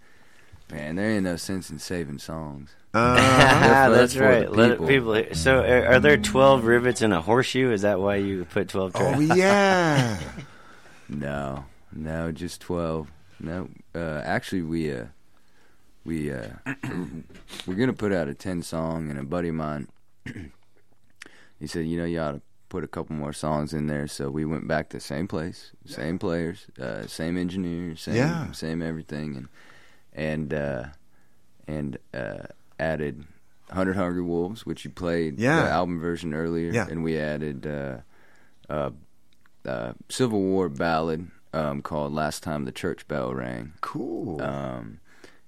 man. There ain't no sense in saving songs. Uh, They're That's right. the Let people. people. hear- So, are, are there twelve rivets in a horseshoe? Is that why you put twelve? Tracks? Oh tracks? yeah. No, no, just twelve. No, uh, actually, we uh, we uh, we're gonna put out a ten song, and a buddy of mine, he said, you know, you ought to put a couple more songs in there. So we went back to the same place, same players, uh, same engineers, same Yeah. same everything, and and uh, and uh, added Hundred Hungry Wolves, which you played Yeah. the album version earlier, Yeah. and we added uh, uh, uh, Civil War ballad um, called "Last Time the Church Bell Rang." Cool. Um,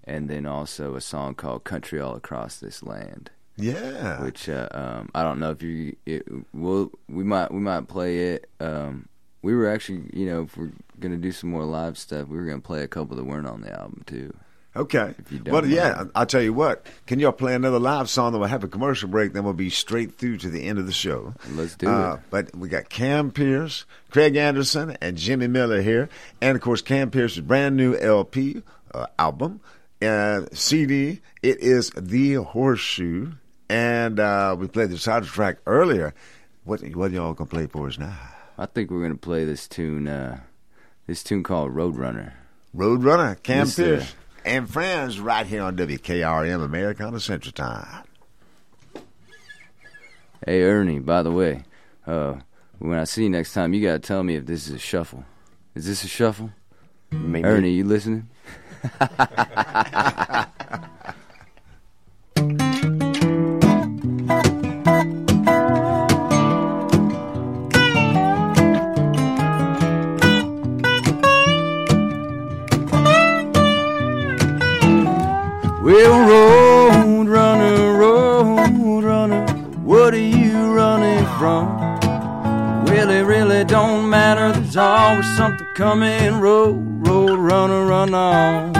and then also a song called "Country All Across This Land." Yeah. Which uh, um, I don't know if you it, we'll we might we might play it. Um, we were actually you know if we're gonna do some more live stuff, we were gonna play a couple that weren't on the album too. Okay. If you don't Well, yeah. I'll tell you what. Can y'all play another live song? Then we'll have a commercial break. Then we'll be straight through to the end of the show. Let's do Uh, it. But we got Cam Pierce, Craig Anderson, and Jimmy Miller here. And of course, Cam Pierce's brand new LP uh, album, uh, CD. It is The Horseshoe. And uh, we played the title track earlier. What, what y'all going to play for us now? I think we're gonna play this tune. Uh, this tune called Roadrunner. Roadrunner, Cam This, uh, Pierce. And friends right here on WKRM Americana Central Time. Hey Ernie, by the way, uh, when I see you next time, you gotta tell me if this is a shuffle. Is this a shuffle? Maybe. Ernie, you listening? Well, road runner, road runner, what are you running from? It really don't matter. There's always something coming. Road, road runner, run on.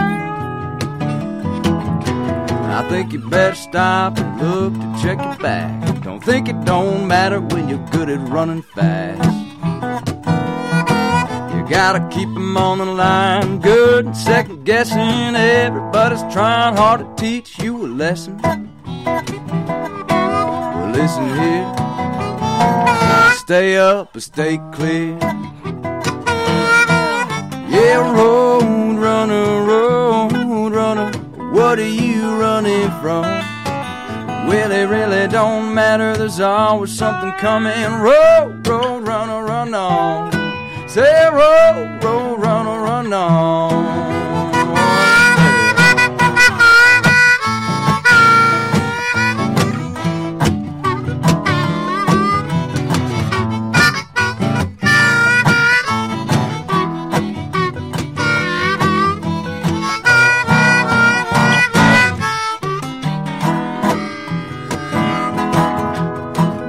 I think you better stop and look to check your back. Don't think it don't matter when you're good at running fast. Gotta keep 'em on the line, good and second guessing. Everybody's trying hard to teach you a lesson. Well, listen here, stay up or stay clear. Yeah, road runner, road runner, what are you running from? Well, it really don't matter. There's always something coming. Road, road runner, run on. Say road, road runner, run on.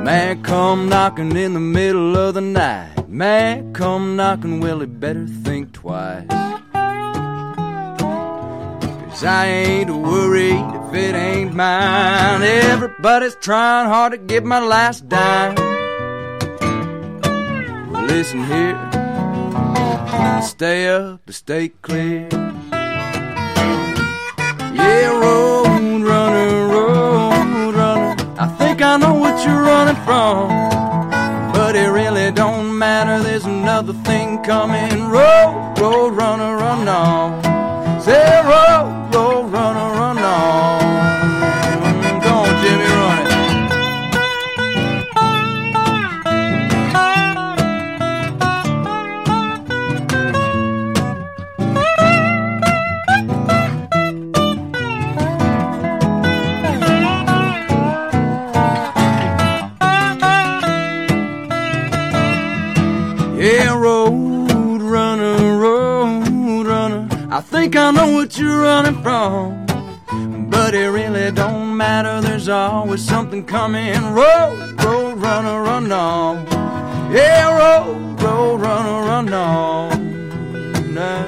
Man come knocking in the middle of the night. Man come knocking, well, he better think twice. Cause I ain't worried if it ain't mine. Everybody's trying hard to get my last dime. Listen here, stay up stay clear. Yeah, road runner, road runner. I think I know what you're running from. There's another thing coming. Road, road runner, run on. Say road, Yeah, road runner, road runner. I think I know what you're running from. But it really don't matter, there's always something coming. Road, road runner, run on. Yeah, road, road runner, run on. Now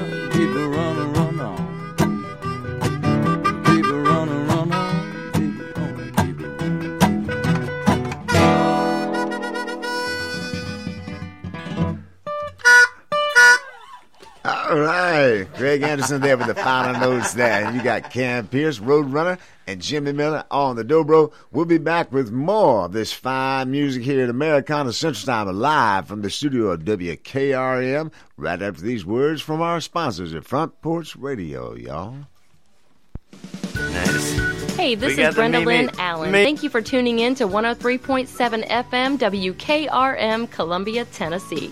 All right. Craig Anderson there with the final notes there. And you got Cam Pierce, Roadrunner, and Jimmy Miller on the dobro. We'll be back with more of this fine music here at Americana Central Time live from the studio of WKRM right after these words from our sponsors at Front Porch Radio, y'all. Nice. Hey, this We is Brenda Lynn Allen. me- Thank you for tuning in to 103.7 FM WKRM, Columbia, Tennessee.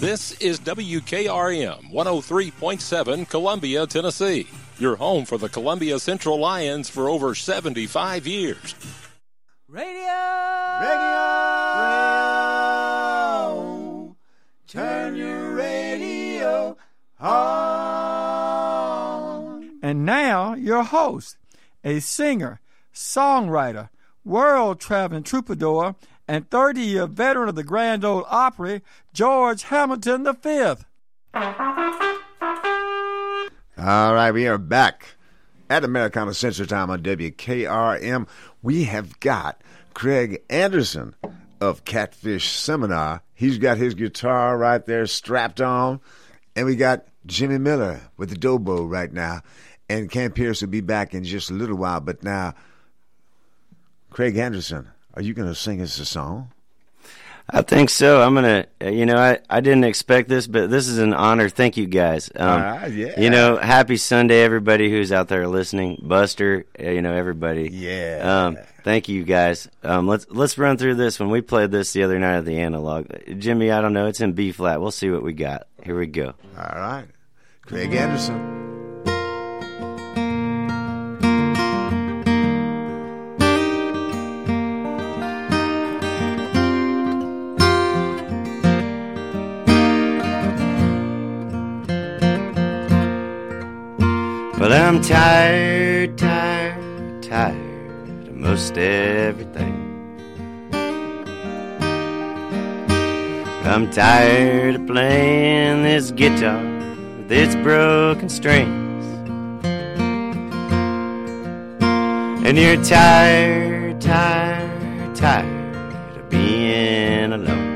This is WKRM 103.7 Columbia, Tennessee. Your home for the Columbia Central Lions for over 75 years. Radio! Radio! radio. Turn your radio on. And now, your host, a singer, songwriter, world traveling troubadour, and 30 year veteran of the Grand Ole Opry, George Hamilton V. All right, we are back at Americana Central Time on WKRM. We have got Craig Anderson of Catfish Seminar. He's got his guitar right there strapped on. And we got Jimmy Miller with the Dobro right now. And Cam Pierce will be back in just a little while. But now, Craig Anderson, are you going to sing us a song? I think so. I'm gonna. uh, You know, I, I didn't expect this, but this is an honor. Thank you guys. Um, Ah, yeah. You know, happy Sunday, everybody who's out there listening. Buster, uh, you know, everybody. Yeah. Um, thank you guys. Um, let's let's run through this one. We played this the other night at the analog. Jimmy, I don't know. It's in B flat. We'll see what we got. Here we go. All right. Craig Anderson. Tired, tired, tired of most everything. I'm tired of playing this guitar with its broken strings. And you're tired, tired, tired of being alone.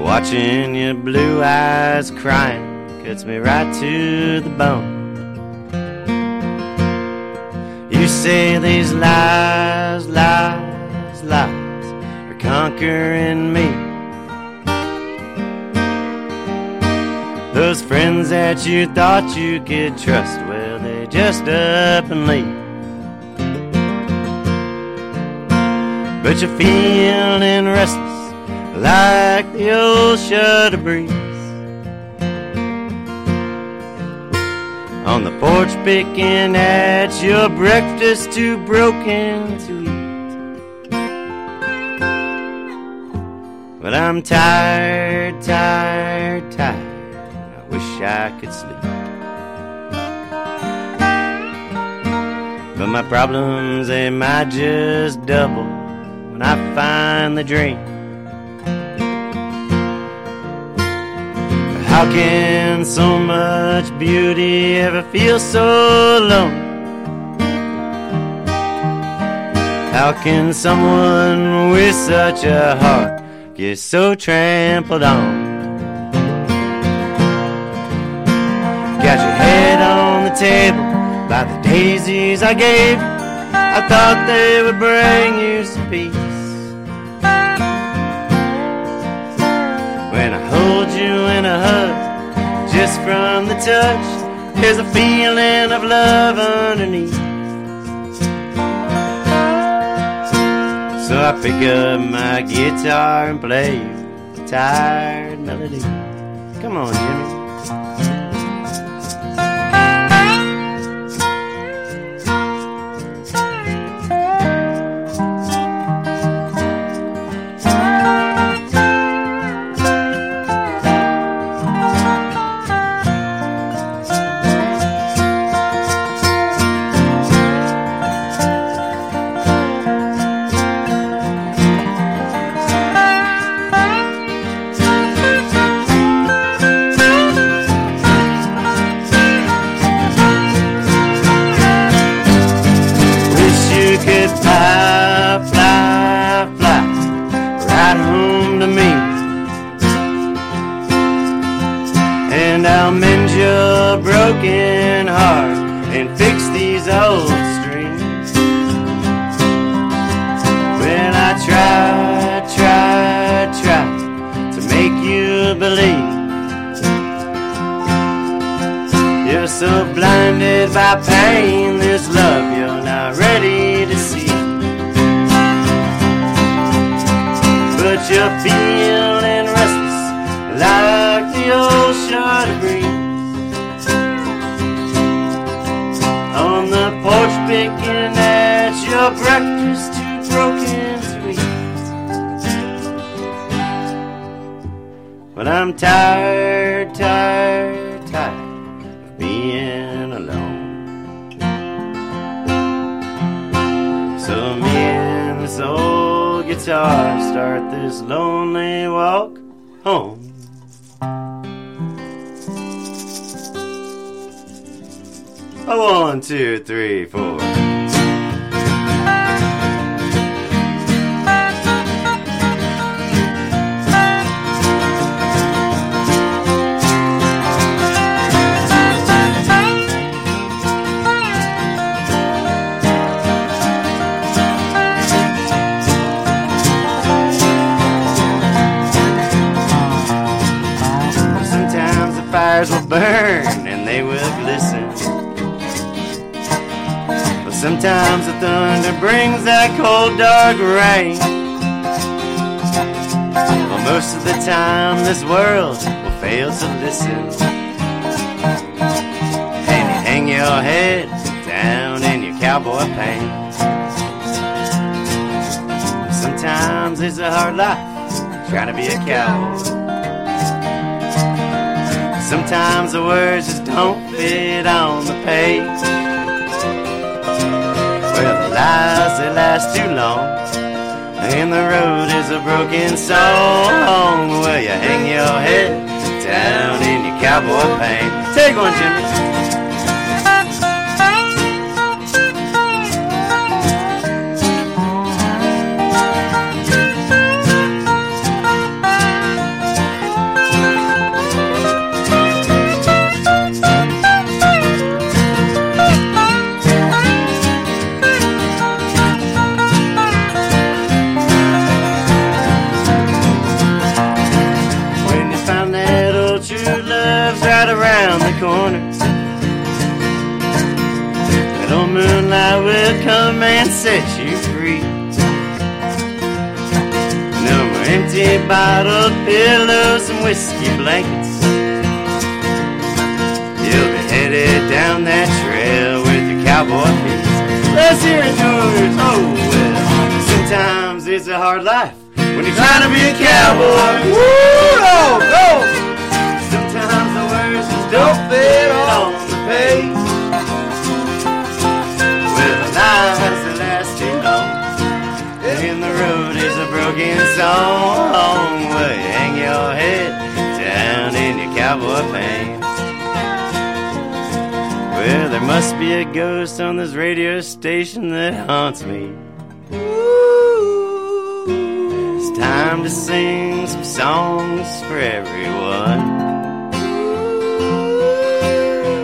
Watching your blue eyes crying cuts me right to the bone. You say these lies, lies, lies are conquering me. Those friends that you thought you could trust, well, they just up and leave. But you're feeling restless like the old shudder breeze. on the porch picking at your breakfast too broken to eat. But I'm tired, tired, tired. I wish I could sleep. But my problems, they might just double when I find the dream. How can so much beauty ever feel so alone? How can someone with such a heart get so trampled on? Got your head on the table by the daisies I gave. I thought they would bring you some peace. When I hold you in a hug, just from the touch, there's a feeling of love underneath. So I pick up my guitar and play a tired melody. Come on, Jimmy. Road is a broken song. Well, you hang your head down in your cowboy pants. Well, there must be a ghost on this radio station that haunts me. It's time to sing some songs for everyone.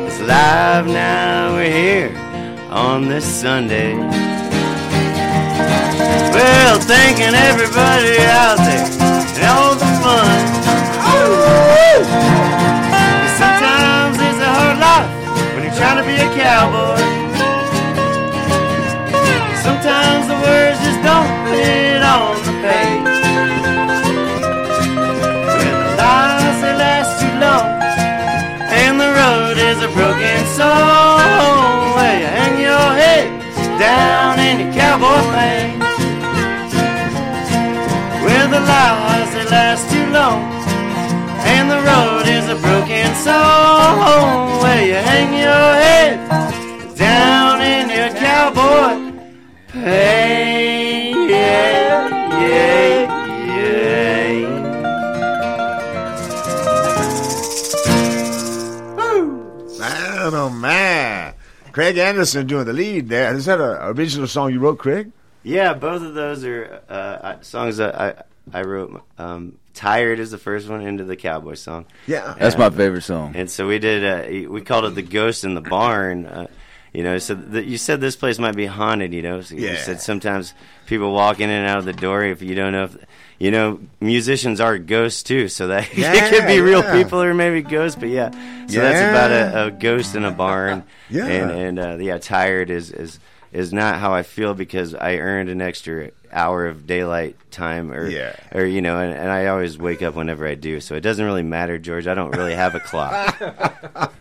It's live now, we're here on this Sunday. Well, thanking everybody out there and all the fun. Sometimes it's a hard life when you're trying to be a cowboy. Sometimes the words just don't fit on the page. Well, the lies they last too long, and the road is a broken song. Well, you hang your head down in your cowboy pants. Well, the lies they last too long, and the road is a broken soul where you hang your head down in your cowboy pants. Yeah, yeah, Man, oh man. Craig Anderson doing the lead there. Is that an original song you wrote, Craig? Yeah, both of those are uh, songs that I I wrote. Um, "Tired" is the first one, "Into the Cowboy" song. Yeah. That's my favorite song. And so we did. Uh, we called it "The Ghost in the Barn." Uh, you know, so th- you said this place might be haunted. You know, so you said sometimes people walk in and out of the door. If you don't know, if you know, musicians are ghosts too. So that it could be real Yeah, people or maybe ghosts. But yeah, so that's about a, a ghost in a barn. Yeah. and and uh, yeah, tired is is is not how I feel because I earned an extra hour of daylight time or Yeah. or you know and, and I always wake up whenever I do so it doesn't really matter George I don't really have a clock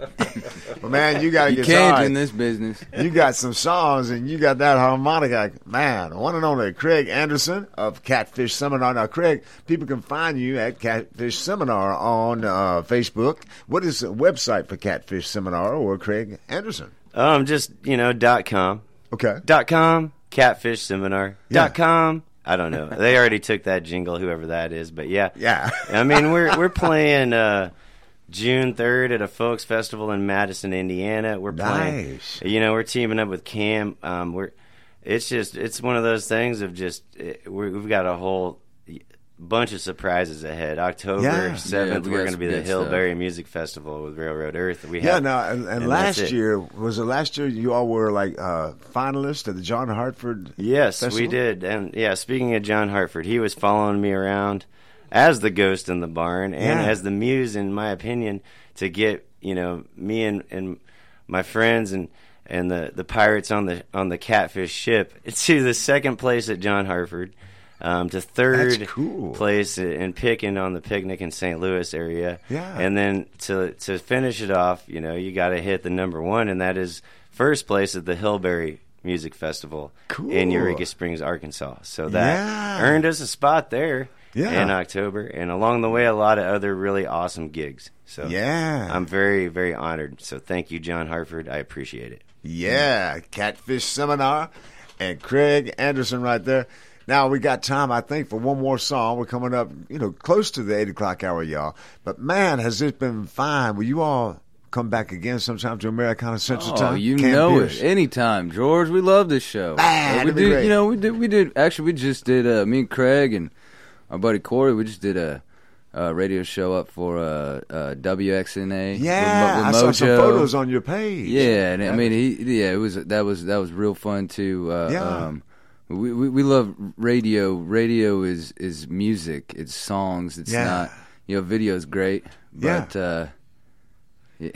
Well, man, you got to You get can't in this business. You got some songs and you got that harmonica. Man, one and only Craig Anderson of Catfish Seminar. Now, Craig, people can find you at Catfish Seminar on uh, Facebook. What is the website for Catfish Seminar or Craig Anderson? um just you know dot com Okay. dot com catfish seminar Yeah. dot com I don't know they already took that jingle whoever that is but yeah Yeah. I mean we're we're playing uh June 3rd at a folks festival in Madison, Indiana. We're playing. Nice. You know, we're teaming up with Cam. Um, we're it's just it's one of those things of just it, we've got a whole bunch of surprises ahead. October 7th, Yeah, we we're going to be the good stuff. Hillberry Music Festival with Railroad Earth. We Yeah, have, no, and, and, and last year was it last year you all were like uh, finalists at the John Hartford. Yes, we did. And yeah, speaking of John Hartford, he was following me around as the ghost in the barn and Yeah. as the muse, in my opinion, to get you know me and, and my friends and and the, the pirates on the on the catfish ship to the second place at John Hartford. Um, to third cool. place in Picking on the picnic in St. Louis area, Yeah. and then to to finish it off, you know, you got to hit the number one, and that is first place at the Hillberry Music Festival Cool. in Eureka Springs, Arkansas. So that Yeah. earned us a spot there Yeah. in October, and along the way, a lot of other really awesome gigs. So Yeah. I'm very very honored. So thank you, John Hartford. I appreciate it. Yeah, Catfish Seminar and Craig Anderson right there. Now we got time, I think, for one more song. We're coming up, you know, close to the eight o'clock hour, y'all. But man, has it been fine? Will you all come back again sometime to Americana Central Oh, Time? you Cam know Pierce. it. Anytime, George. We love this show. Man, Uh, we did, great. you know, we did, we did. Actually, we just did. Uh, me and Craig and our buddy Corey. We just did a, uh radio show up for uh, uh, WXNA. with Yeah, with I saw some photos on your page. Yeah, and I mean, he, yeah, it was that was that was real fun too. Uh, Yeah. um, we, we we love radio. Radio is is music. It's songs. It's Yeah. not you know, video's great, Yeah. but uh, yeah.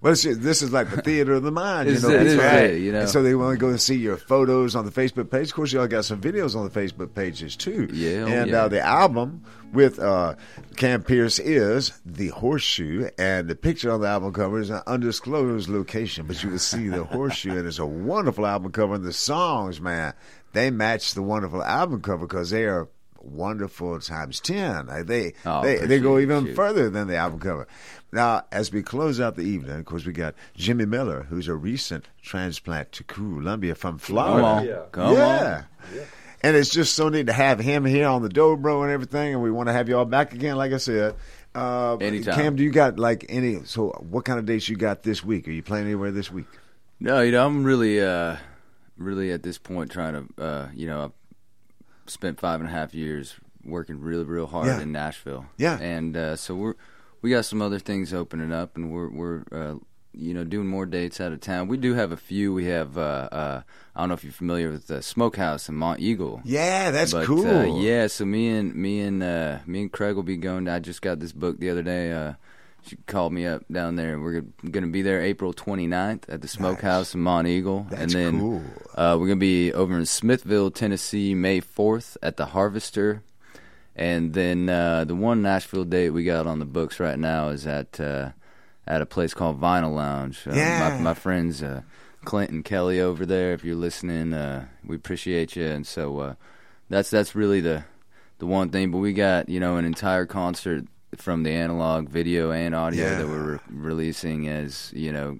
Well, it's just- this is like the theater of the mind, you know. it that's right. it, you know. And so they want to go and see your photos on the Facebook page. Of course, y'all got some videos on the Facebook pages too. Yeah, oh, and yeah. Uh, the album with uh, Cam Pierce is the horseshoe, and the picture on the album cover is an undisclosed location, but you will see the horseshoe, and it's a wonderful album cover. And the songs, man, they match the wonderful album cover because they are wonderful times ten. Like they Oh, they they go even you. further than the album cover. Now, as we close out the evening, of course, we got Jimmy Miller, who's a recent transplant to Columbia from Florida. on. Yeah. Come yeah. And it's just so neat to have him here on the Dobro and everything, and we want to have you all back again, like I said. Uh, Anytime. Cam, do you got like any? So, what kind of dates you got this week? Are you playing anywhere this week? No, you know, I'm really, uh, really at this point trying to, uh, you know, I've spent five and a half years working really, real hard Yeah. in Nashville. Yeah. and uh, so we're we got some other things opening up, and we're we're uh, you know doing more dates out of town. We do have a few. We have uh, uh, I don't know if you're familiar with the Smokehouse in Monteagle. Yeah, that's But, cool. Uh, yeah, so me and me and uh, me and Craig will be going. I just got this book the other day. She called me up down there. We're going to be there April 29th at the Smokehouse in Monteagle, That's and then cool. uh, we're going to be over in Smithville, Tennessee, May 4th at the Harvester. And then uh, the one Nashville date we got on the books right now is at uh, at a place called Vinyl Lounge. Uh, Yeah. my, my friends uh, Clint and Kelly over there. If you're listening, uh, we appreciate you. And so uh, that's that's really the the one thing. But we got you know an entire concert from the analog video and audio Yeah. that we're re- releasing as you know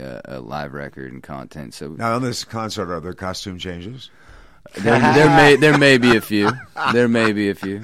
uh, a live record and content. So Now, on this concert, are there costume changes? there, there may there may be a few. There may be a few.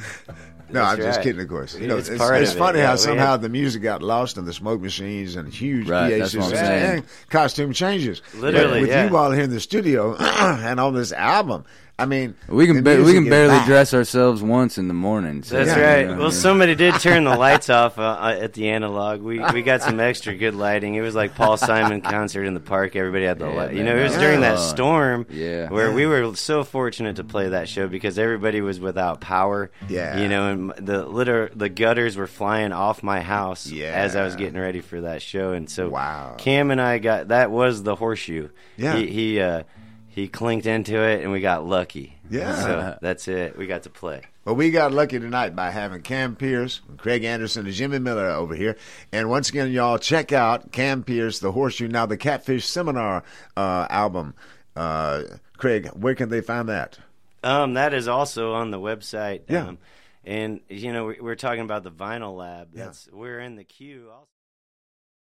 No, I'm That's just kidding, of course. You know, It's it's, it's of it, funny yeah. how We somehow have- the music got lost in the smoke machines and huge Right, PA that's what I'm systems and costume changes. Literally, with yeah. you all here in the studio and on this album, I mean, We can ba- we can barely back. dress ourselves once in the morning. So, That's you right. know, Well, yeah. somebody did turn the lights off uh, uh, at the analog. We we got some extra good lighting. It was like Paul Simon concert in the park. Everybody had the Yeah, light. You know, it was during that storm Yeah. where we were so fortunate to play that show because everybody was without power. Yeah. You know, and the litter the gutters were flying off my house Yeah. as I was getting ready for that show. And so Wow. Cam and I got that was the horseshoe. Yeah. He he uh he clinked into it and we got lucky. Yeah. So that's it. We got to play. Well, we got lucky tonight by having Cam Pierce, Craig Anderson, and Jimmy Miller over here. And once again, y'all check out Cam Pierce, The Horseshoe, now the Catfish Seminar uh, album. Uh, Craig, where can they find that? Um, that is also on the website. Yeah. Um, and you know, we, we're talking about the Vinyl Lab. That's we're in the queue. Also.